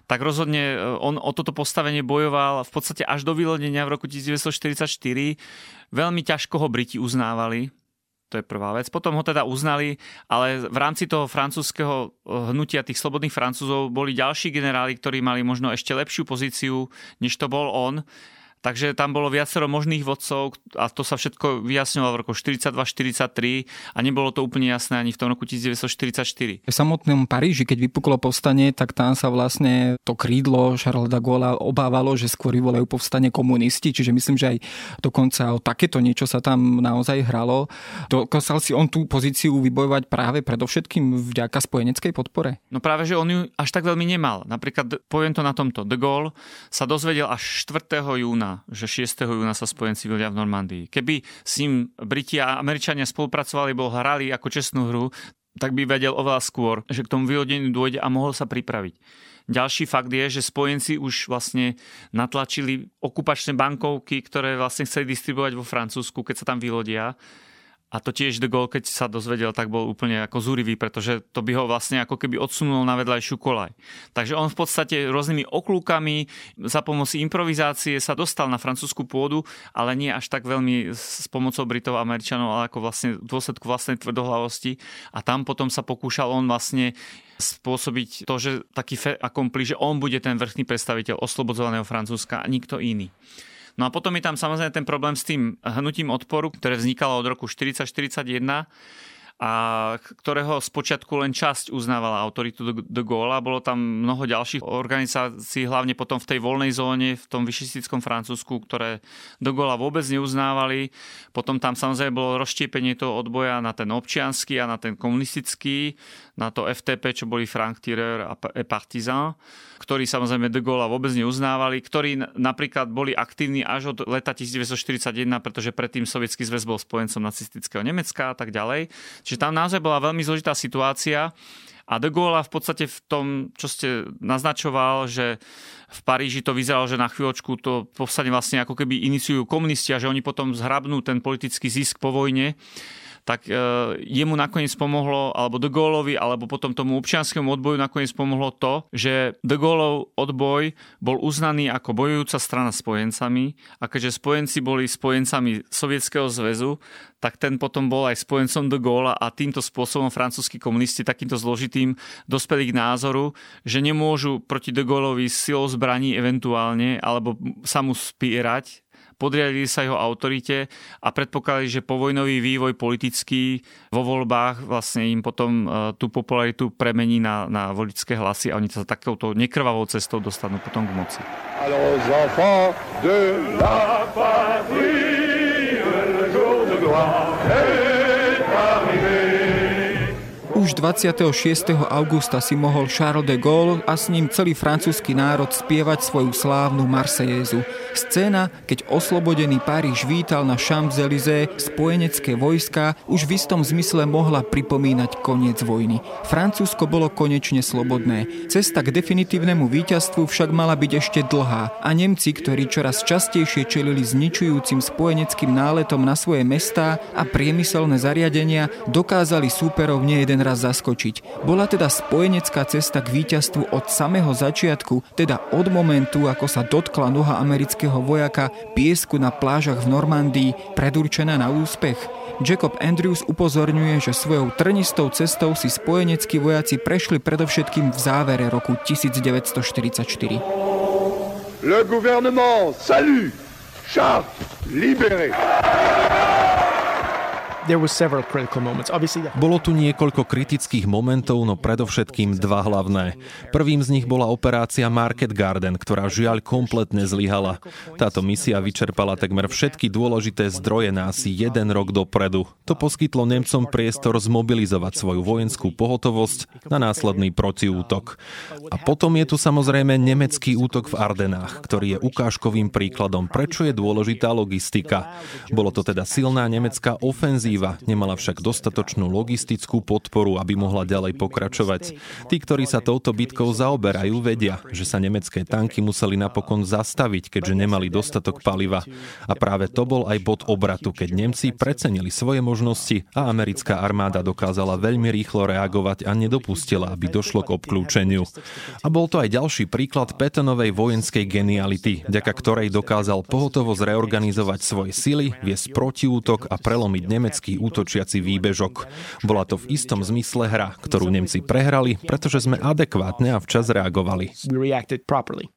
tak rozhodne e, on o toto postavenie bojoval v podstate až do vylodenia v roku 1944. Veľmi ťažko ho Briti uznávali, to je prvá vec. Potom ho teda uznali, ale v rámci toho francúzského e, hnutia tých slobodných francúzov boli ďalší generáli, ktorí mali možno ešte lepšiu pozíciu, než to bol on. Takže tam bolo viacero možných vodcov a to sa všetko vyjasňovalo v roku 42-43 a nebolo to úplne jasné ani v tom roku 1944. V samotnom Paríži, keď vypuklo povstanie, tak tam sa vlastne to krídlo Charles de Gaulle obávalo, že skôr vyvolajú povstanie komunisti, čiže myslím, že aj dokonca o takéto niečo sa tam naozaj hralo. Dokázal si on tú pozíciu vybojovať práve predovšetkým vďaka spojeneckej podpore? No práve, že on ju až tak veľmi nemal. Napríklad, poviem to na tomto, de Gaulle sa dozvedel až 4. júna júna, že 6. júna sa spojenci vylia v Normandii. Keby s ním Briti a Američania spolupracovali, bol hrali ako čestnú hru, tak by vedel oveľa skôr, že k tomu vyhodeniu dôjde a mohol sa pripraviť. Ďalší fakt je, že spojenci už vlastne natlačili okupačné bankovky, ktoré vlastne chceli distribuovať vo Francúzsku, keď sa tam vylodia a to tiež de Gaulle, keď sa dozvedel, tak bol úplne ako zúrivý, pretože to by ho vlastne ako keby odsunul na vedľajšiu kolaj. Takže on v podstate rôznymi oklúkami za pomoci improvizácie sa dostal na francúzsku pôdu, ale nie až tak veľmi s pomocou Britov a Američanov, ale ako vlastne v dôsledku vlastnej tvrdohlavosti. A tam potom sa pokúšal on vlastne spôsobiť to, že taký fe akompli, že on bude ten vrchný predstaviteľ oslobodzovaného Francúzska a nikto iný. No a potom je tam samozrejme ten problém s tým hnutím odporu, ktoré vznikalo od roku 40-41 a ktorého spočiatku len časť uznávala autoritu de Gaulle. Bolo tam mnoho ďalších organizácií, hlavne potom v tej voľnej zóne, v tom vyšistickom Francúzsku, ktoré de Gaulle vôbec neuznávali. Potom tam samozrejme bolo rozštiepenie toho odboja na ten občiansky a na ten komunistický, na to FTP, čo boli Frank Tireur a Partisan, ktorí samozrejme de Gaulle vôbec neuznávali, ktorí napríklad boli aktívni až od leta 1941, pretože predtým Sovietský zväz bol spojencom nacistického Nemecka a tak ďalej. Čiže tam naozaj bola veľmi zložitá situácia. A de Gaulle v podstate v tom, čo ste naznačoval, že v Paríži to vyzeralo, že na chvíľočku to povstane vlastne ako keby iniciujú komunisti a že oni potom zhrabnú ten politický zisk po vojne tak e, jemu nakoniec pomohlo, alebo De Gaulleovi, alebo potom tomu občianskému odboju nakoniec pomohlo to, že De Gaulleov odboj bol uznaný ako bojujúca strana spojencami a keďže spojenci boli spojencami Sovietskeho zväzu, tak ten potom bol aj spojencom de Gaulle a týmto spôsobom francúzskí komunisti takýmto zložitým dospeli k názoru, že nemôžu proti de Gaulleovi silou zbraní eventuálne alebo sa mu spierať podriadili sa jeho autorite a predpokladali, že povojnový vývoj politický vo voľbách vlastne im potom e, tú popularitu premení na, na voličské hlasy a oni sa takouto nekrvavou cestou dostanú potom k moci. Alors, Už 26. augusta si mohol Charles de Gaulle a s ním celý francúzsky národ spievať svoju slávnu Marsejézu. Scéna, keď oslobodený Paríž vítal na Champs-Élysées spojenecké vojska, už v istom zmysle mohla pripomínať koniec vojny. Francúzsko bolo konečne slobodné. Cesta k definitívnemu víťazstvu však mala byť ešte dlhá a Nemci, ktorí čoraz častejšie čelili zničujúcim spojeneckým náletom na svoje mestá a priemyselné zariadenia, dokázali súperov nejeden raz zaskočiť. Bola teda spojenecká cesta k víťazstvu od samého začiatku, teda od momentu, ako sa dotkla noha amerického vojaka piesku na plážach v Normandii, predurčená na úspech. Jacob Andrews upozorňuje, že svojou trnistou cestou si spojeneckí vojaci prešli predovšetkým v závere roku 1944. Le gouvernement salue Charles libéré. Bolo tu niekoľko kritických momentov, no predovšetkým dva hlavné. Prvým z nich bola operácia Market Garden, ktorá žiaľ kompletne zlyhala. Táto misia vyčerpala takmer všetky dôležité zdroje na asi jeden rok dopredu. To poskytlo Nemcom priestor zmobilizovať svoju vojenskú pohotovosť na následný protiútok. A potom je tu samozrejme nemecký útok v Ardenách, ktorý je ukážkovým príkladom, prečo je dôležitá logistika. Bolo to teda silná nemecká ofenzíva, ofenzíva, nemala však dostatočnú logistickú podporu, aby mohla ďalej pokračovať. Tí, ktorí sa touto bitkou zaoberajú, vedia, že sa nemecké tanky museli napokon zastaviť, keďže nemali dostatok paliva. A práve to bol aj bod obratu, keď Nemci precenili svoje možnosti a americká armáda dokázala veľmi rýchlo reagovať a nedopustila, aby došlo k obklúčeniu. A bol to aj ďalší príklad Petonovej vojenskej geniality, vďaka ktorej dokázal pohotovo zreorganizovať svoje sily, viesť protiútok a prelomiť nemecký nemecký útočiaci výbežok. Bola to v istom zmysle hra, ktorú Nemci prehrali, pretože sme adekvátne a včas reagovali.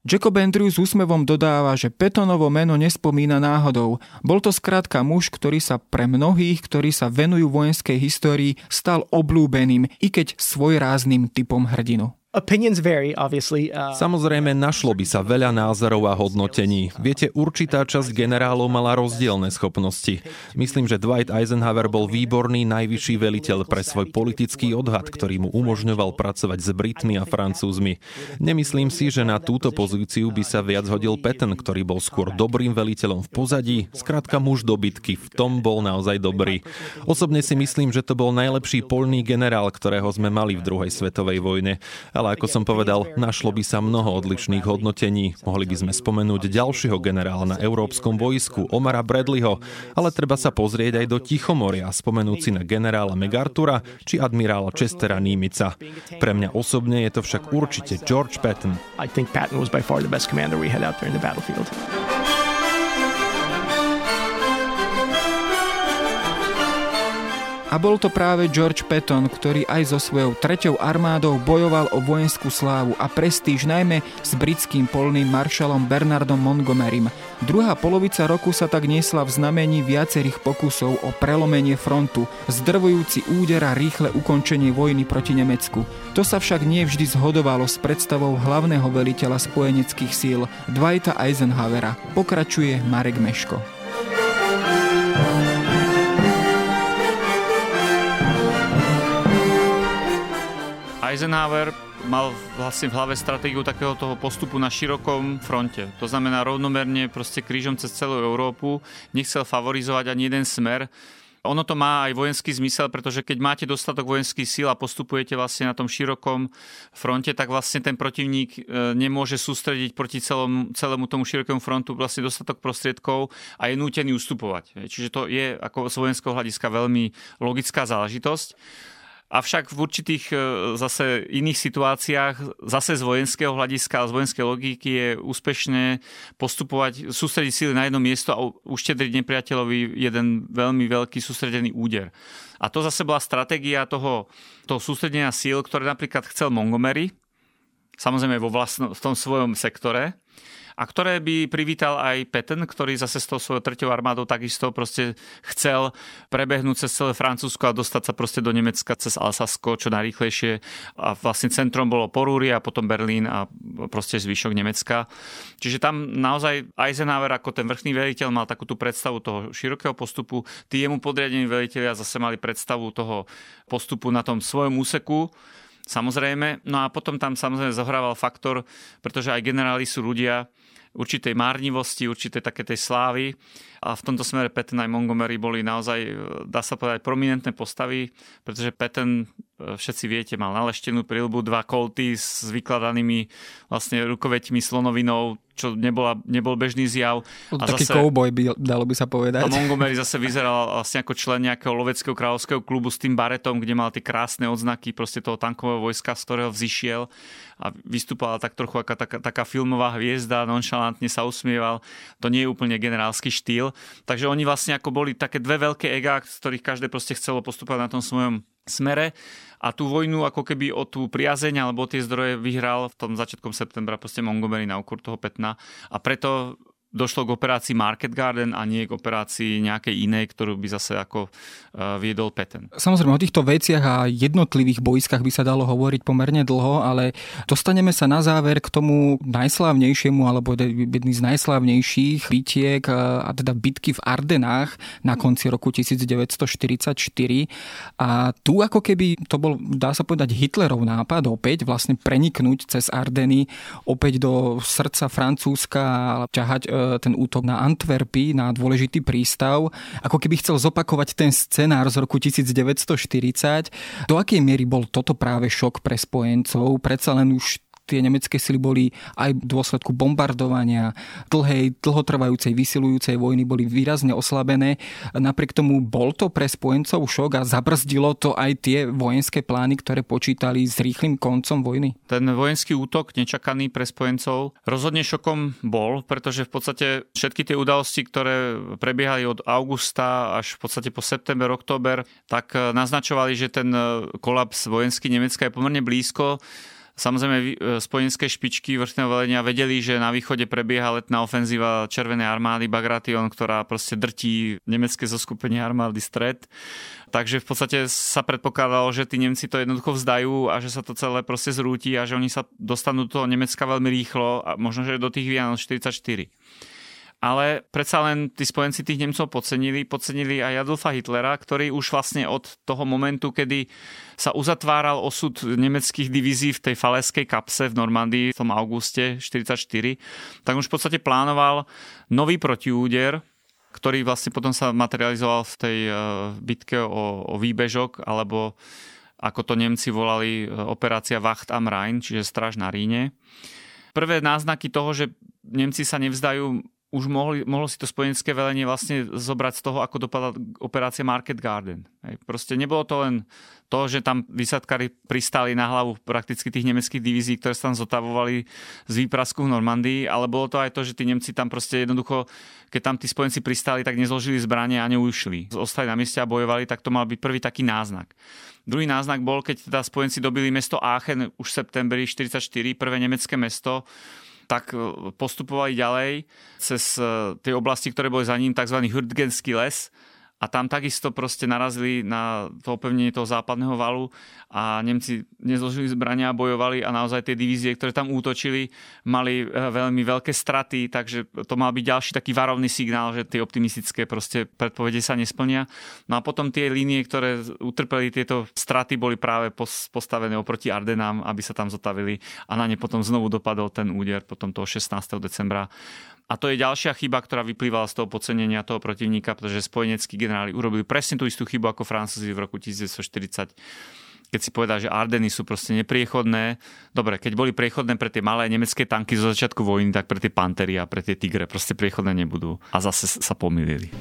Jacob Andrew s úsmevom dodáva, že Petonovo meno nespomína náhodou. Bol to skrátka muž, ktorý sa pre mnohých, ktorí sa venujú vojenskej histórii, stal oblúbeným, i keď svojrázným typom hrdinu. Uh, Samozrejme, našlo by sa veľa názorov a hodnotení. Viete, určitá časť generálov mala rozdielne schopnosti. Myslím, že Dwight Eisenhower bol výborný najvyšší veliteľ pre svoj politický odhad, ktorý mu umožňoval pracovať s Britmi a Francúzmi. Nemyslím si, že na túto pozíciu by sa viac hodil Patton, ktorý bol skôr dobrým veliteľom v pozadí, skrátka muž do bitky, v tom bol naozaj dobrý. Osobne si myslím, že to bol najlepší polný generál, ktorého sme mali v druhej svetovej vojne ale ako som povedal, našlo by sa mnoho odlišných hodnotení. Mohli by sme spomenúť ďalšieho generála na európskom vojsku, Omara Bradleyho, ale treba sa pozrieť aj do Tichomoria, spomenúť si na generála MacArthura či admirála Chestera Nímica. Pre mňa osobne je to však určite George Patton. I think Patton was by far the best commander we had out there in the battlefield. A bol to práve George Patton, ktorý aj so svojou treťou armádou bojoval o vojenskú slávu a prestíž najmä s britským polným maršalom Bernardom Montgomerym. Druhá polovica roku sa tak niesla v znamení viacerých pokusov o prelomenie frontu, zdrvujúci úder a rýchle ukončenie vojny proti Nemecku. To sa však nie vždy zhodovalo s predstavou hlavného veliteľa spojeneckých síl Dwighta Eisenhowera. Pokračuje Marek Meško. Eisenhower mal vlastne v hlave stratégiu takého toho postupu na širokom fronte. To znamená rovnomerne proste krížom cez celú Európu. Nechcel favorizovať ani jeden smer. Ono to má aj vojenský zmysel, pretože keď máte dostatok vojenských síl a postupujete vlastne na tom širokom fronte, tak vlastne ten protivník e, nemôže sústrediť proti celom, celému tomu širokému frontu vlastne dostatok prostriedkov a je nútený ustupovať. Čiže to je ako z vojenského hľadiska veľmi logická záležitosť. Avšak v určitých e, zase iných situáciách, zase z vojenského hľadiska a z vojenskej logiky je úspešné postupovať, sústrediť síly na jedno miesto a uštedriť nepriateľovi jeden veľmi veľký sústredený úder. A to zase bola stratégia toho, toho sústredenia síl, ktoré napríklad chcel Montgomery, samozrejme vo vlastno, v tom svojom sektore, a ktoré by privítal aj Patton, ktorý zase s tou svojou treťou armádou takisto proste chcel prebehnúť cez celé Francúzsko a dostať sa proste do Nemecka cez Alsasko čo najrýchlejšie. A vlastne centrom bolo Porúri a potom Berlín a proste zvyšok Nemecka. Čiže tam naozaj Eisenhower ako ten vrchný veliteľ mal takú tú predstavu toho širokého postupu. Tí jemu podriadení veliteľia zase mali predstavu toho postupu na tom svojom úseku samozrejme. No a potom tam samozrejme zohrával faktor, pretože aj generáli sú ľudia, určitej márnivosti, určitej také tej slávy. A v tomto smere Patton aj Montgomery boli naozaj, dá sa povedať, prominentné postavy, pretože Patton, e, všetci viete, mal naleštenú prilbu, dva kolty s vykladanými vlastne rukoveťmi slonovinou, čo nebola, nebol bežný zjav. A Taký zase, kouboj, by, dalo by sa povedať. A Montgomery zase vyzeral vlastne ako člen nejakého loveckého kráľovského klubu s tým baretom, kde mal tie krásne odznaky proste toho tankového vojska, z ktorého vzýšiel a vystupovala tak trochu ako taká, taká filmová hviezda, nonchalantne sa usmieval. To nie je úplne generálsky štýl. Takže oni vlastne ako boli také dve veľké ega, z ktorých každé proste chcelo postupovať na tom svojom smere. A tú vojnu ako keby o tú priazeň alebo o tie zdroje vyhral v tom začiatkom septembra proste Montgomery na úkur toho Petna. A preto došlo k operácii Market Garden a nie k operácii nejakej inej, ktorú by zase ako uh, viedol Peten. Samozrejme, o týchto veciach a jednotlivých bojskách by sa dalo hovoriť pomerne dlho, ale dostaneme sa na záver k tomu najslávnejšiemu, alebo jedný z najslávnejších bitiek, a teda bitky v Ardenách na konci roku 1944. A tu ako keby to bol, dá sa povedať, Hitlerov nápad opäť vlastne preniknúť cez Ardeny opäť do srdca Francúzska a ťahať e, ten útok na Antwerpy, na dôležitý prístav, ako keby chcel zopakovať ten scenár z roku 1940. Do akej miery bol toto práve šok pre spojencov? Predsa len už tie nemecké sily boli aj v dôsledku bombardovania, dlhej, dlhotrvajúcej, vysilujúcej vojny boli výrazne oslabené. Napriek tomu bol to pre spojencov šok a zabrzdilo to aj tie vojenské plány, ktoré počítali s rýchlým koncom vojny? Ten vojenský útok, nečakaný pre spojencov, rozhodne šokom bol, pretože v podstate všetky tie udalosti, ktoré prebiehali od augusta až v podstate po september, október, tak naznačovali, že ten kolaps vojenský Nemecka je pomerne blízko. Samozrejme, e, spojenské špičky vrchného velenia vedeli, že na východe prebieha letná ofenzíva Červenej armády Bagration, ktorá proste drtí nemecké zoskupenie armády stred. Takže v podstate sa predpokladalo, že tí Nemci to jednoducho vzdajú a že sa to celé proste zrúti a že oni sa dostanú do toho Nemecka veľmi rýchlo a možno, že do tých Vianoc 44 ale predsa len tí spojenci tých Nemcov podcenili, podcenili aj Adolfa Hitlera, ktorý už vlastne od toho momentu, kedy sa uzatváral osud nemeckých divízií v tej faleskej kapse v Normandii v tom auguste 44, tak už v podstate plánoval nový protiúder, ktorý vlastne potom sa materializoval v tej uh, bitke o, o výbežok, alebo ako to Nemci volali, uh, operácia Wacht am Rhein, čiže straž na Ríne. Prvé náznaky toho, že Nemci sa nevzdajú, už mohli, mohlo si to spojenecké velenie vlastne zobrať z toho, ako dopadla operácia Market Garden. Hej. Proste nebolo to len to, že tam vysadkári pristali na hlavu prakticky tých nemeckých divízií, ktoré sa tam zotavovali z výprasku v Normandii, ale bolo to aj to, že tí Nemci tam proste jednoducho, keď tam tí spojenci pristali, tak nezložili zbranie a neušli. Ostali na mieste a bojovali, tak to mal byť prvý taký náznak. Druhý náznak bol, keď teda spojenci dobili mesto Aachen už v septembri 1944, prvé nemecké mesto, tak e, postupovali ďalej cez e, tie oblasti, ktoré boli za ním, tzv. Hürtgenský les, a tam takisto proste narazili na to opevnenie toho západného valu a Nemci nezložili zbrania a bojovali a naozaj tie divízie, ktoré tam útočili, mali eh, veľmi veľké straty, takže to mal byť ďalší taký varovný signál, že tie optimistické proste predpovede sa nesplnia. No a potom tie línie, ktoré utrpeli tieto straty, boli práve postavené oproti Ardenám, aby sa tam zotavili a na ne potom znovu dopadol ten úder potom toho 16. decembra a to je ďalšia chyba, ktorá vyplývala z toho podcenenia toho protivníka, pretože spojeneckí generáli urobili presne tú istú chybu ako Francúzi v roku 1940 keď si povedal, že Ardeny sú proste nepriechodné. Dobre, keď boli priechodné pre tie malé nemecké tanky zo začiatku vojny, tak pre tie Pantery a pre tie Tigre proste priechodné nebudú. A zase sa pomýlili.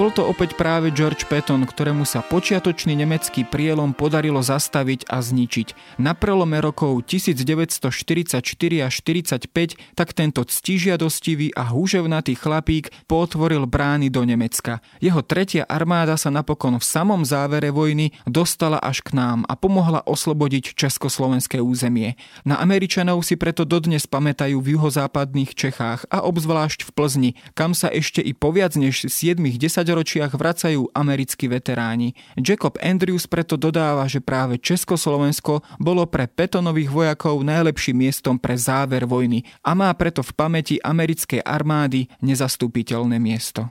Bol to opäť práve George Patton, ktorému sa počiatočný nemecký prielom podarilo zastaviť a zničiť. Na prelome rokov 1944 a 45 tak tento ctižiadostivý a húževnatý chlapík potvoril brány do Nemecka. Jeho tretia armáda sa napokon v samom závere vojny dostala až k nám a pomohla oslobodiť československé územie. Na Američanov si preto dodnes pamätajú v juhozápadných Čechách a obzvlášť v Plzni, kam sa ešte i po viac než 7-10 desaťročiach vracajú americkí veteráni. Jacob Andrews preto dodáva, že práve Československo bolo pre petonových vojakov najlepším miestom pre záver vojny a má preto v pamäti americkej armády nezastupiteľné miesto.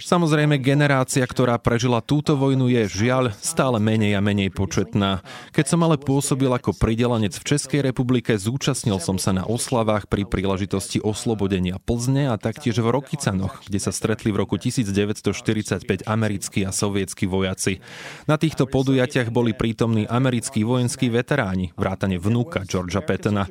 Samozrejme, generácia, ktorá prežila túto vojnu, je žiaľ stále menej a menej početná. Keď som ale pôsobil ako pridelanec v Českej republike, zúčastnil som sa na oslavách pri príležitosti oslobodenia Plzne a taktiež v Rokycanoch, kde sa stretli v roku 1945 americkí a sovietskí vojaci. Na týchto podujatiach boli prítomní americkí vojenskí veteráni, vrátane vnúka Georgia Pattona.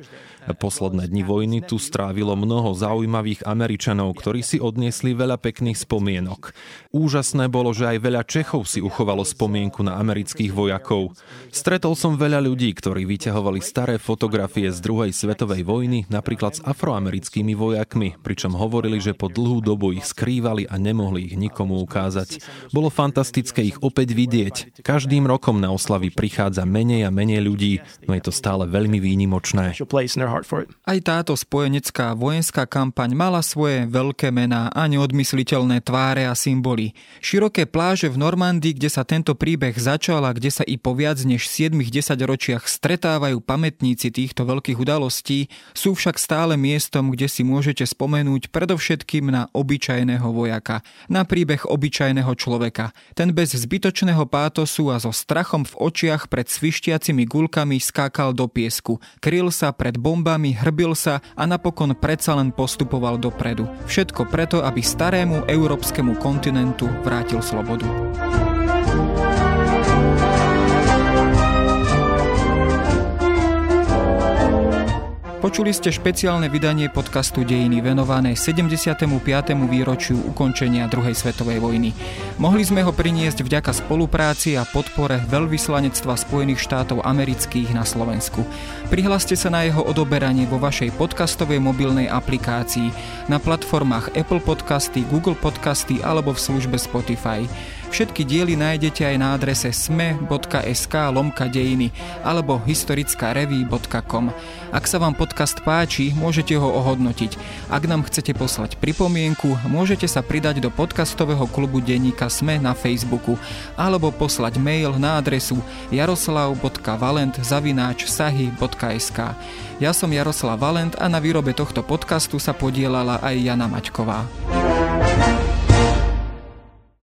Posledné dni vojny tu strávilo mnoho zaujímavých Američanov, ktorí si odniesli veľa pekných spomienok. Úžasné bolo, že aj veľa Čechov si uchovalo spomienku na amerických vojakov. Stretol som veľa ľudí, ktorí vyťahovali staré fotografie z druhej svetovej vojny, napríklad s afroamerickými vojakmi, pričom hovorili, že po dlhú dobu ich skrývali a nemohli ich nikomu ukázať. Bolo fantastické ich opäť vidieť. Každým rokom na oslavy prichádza menej a menej ľudí, no je to stále veľmi výnimočné. Aj táto spojenecká vojenská kampaň mala svoje veľké mená a neodmysliteľné tváre a symboly. Široké pláže v Normandii, kde sa tento príbeh začal a kde sa i po viac než 7-10 ročiach stretávajú pamätníci týchto veľkých udalostí, sú však stále miestom, kde si môžete spomenúť predovšetkým na obyčajného vojaka, na príbeh obyčajného človeka. Ten bez zbytočného pátosu a so strachom v očiach pred svištiacimi gulkami skákal do piesku, kryl sa pred bombami hrbil sa a napokon predsa len postupoval dopredu. Všetko preto, aby starému európskemu kontinentu vrátil slobodu. Počuli ste špeciálne vydanie podcastu Dejiny venované 75. výročiu ukončenia druhej svetovej vojny. Mohli sme ho priniesť vďaka spolupráci a podpore Veľvyslanectva Spojených štátov amerických na Slovensku. Prihláste sa na jeho odoberanie vo vašej podcastovej mobilnej aplikácii na platformách Apple Podcasty, Google Podcasty alebo v službe Spotify. Všetky diely nájdete aj na adrese sme.sk lomka dejiny alebo historickareví.com. Ak sa vám podcast páči, môžete ho ohodnotiť. Ak nám chcete poslať pripomienku, môžete sa pridať do podcastového klubu denníka Sme na Facebooku alebo poslať mail na adresu jaroslav.valent zavináč sahy.sk. Ja som Jaroslav Valent a na výrobe tohto podcastu sa podielala aj Jana Maťková.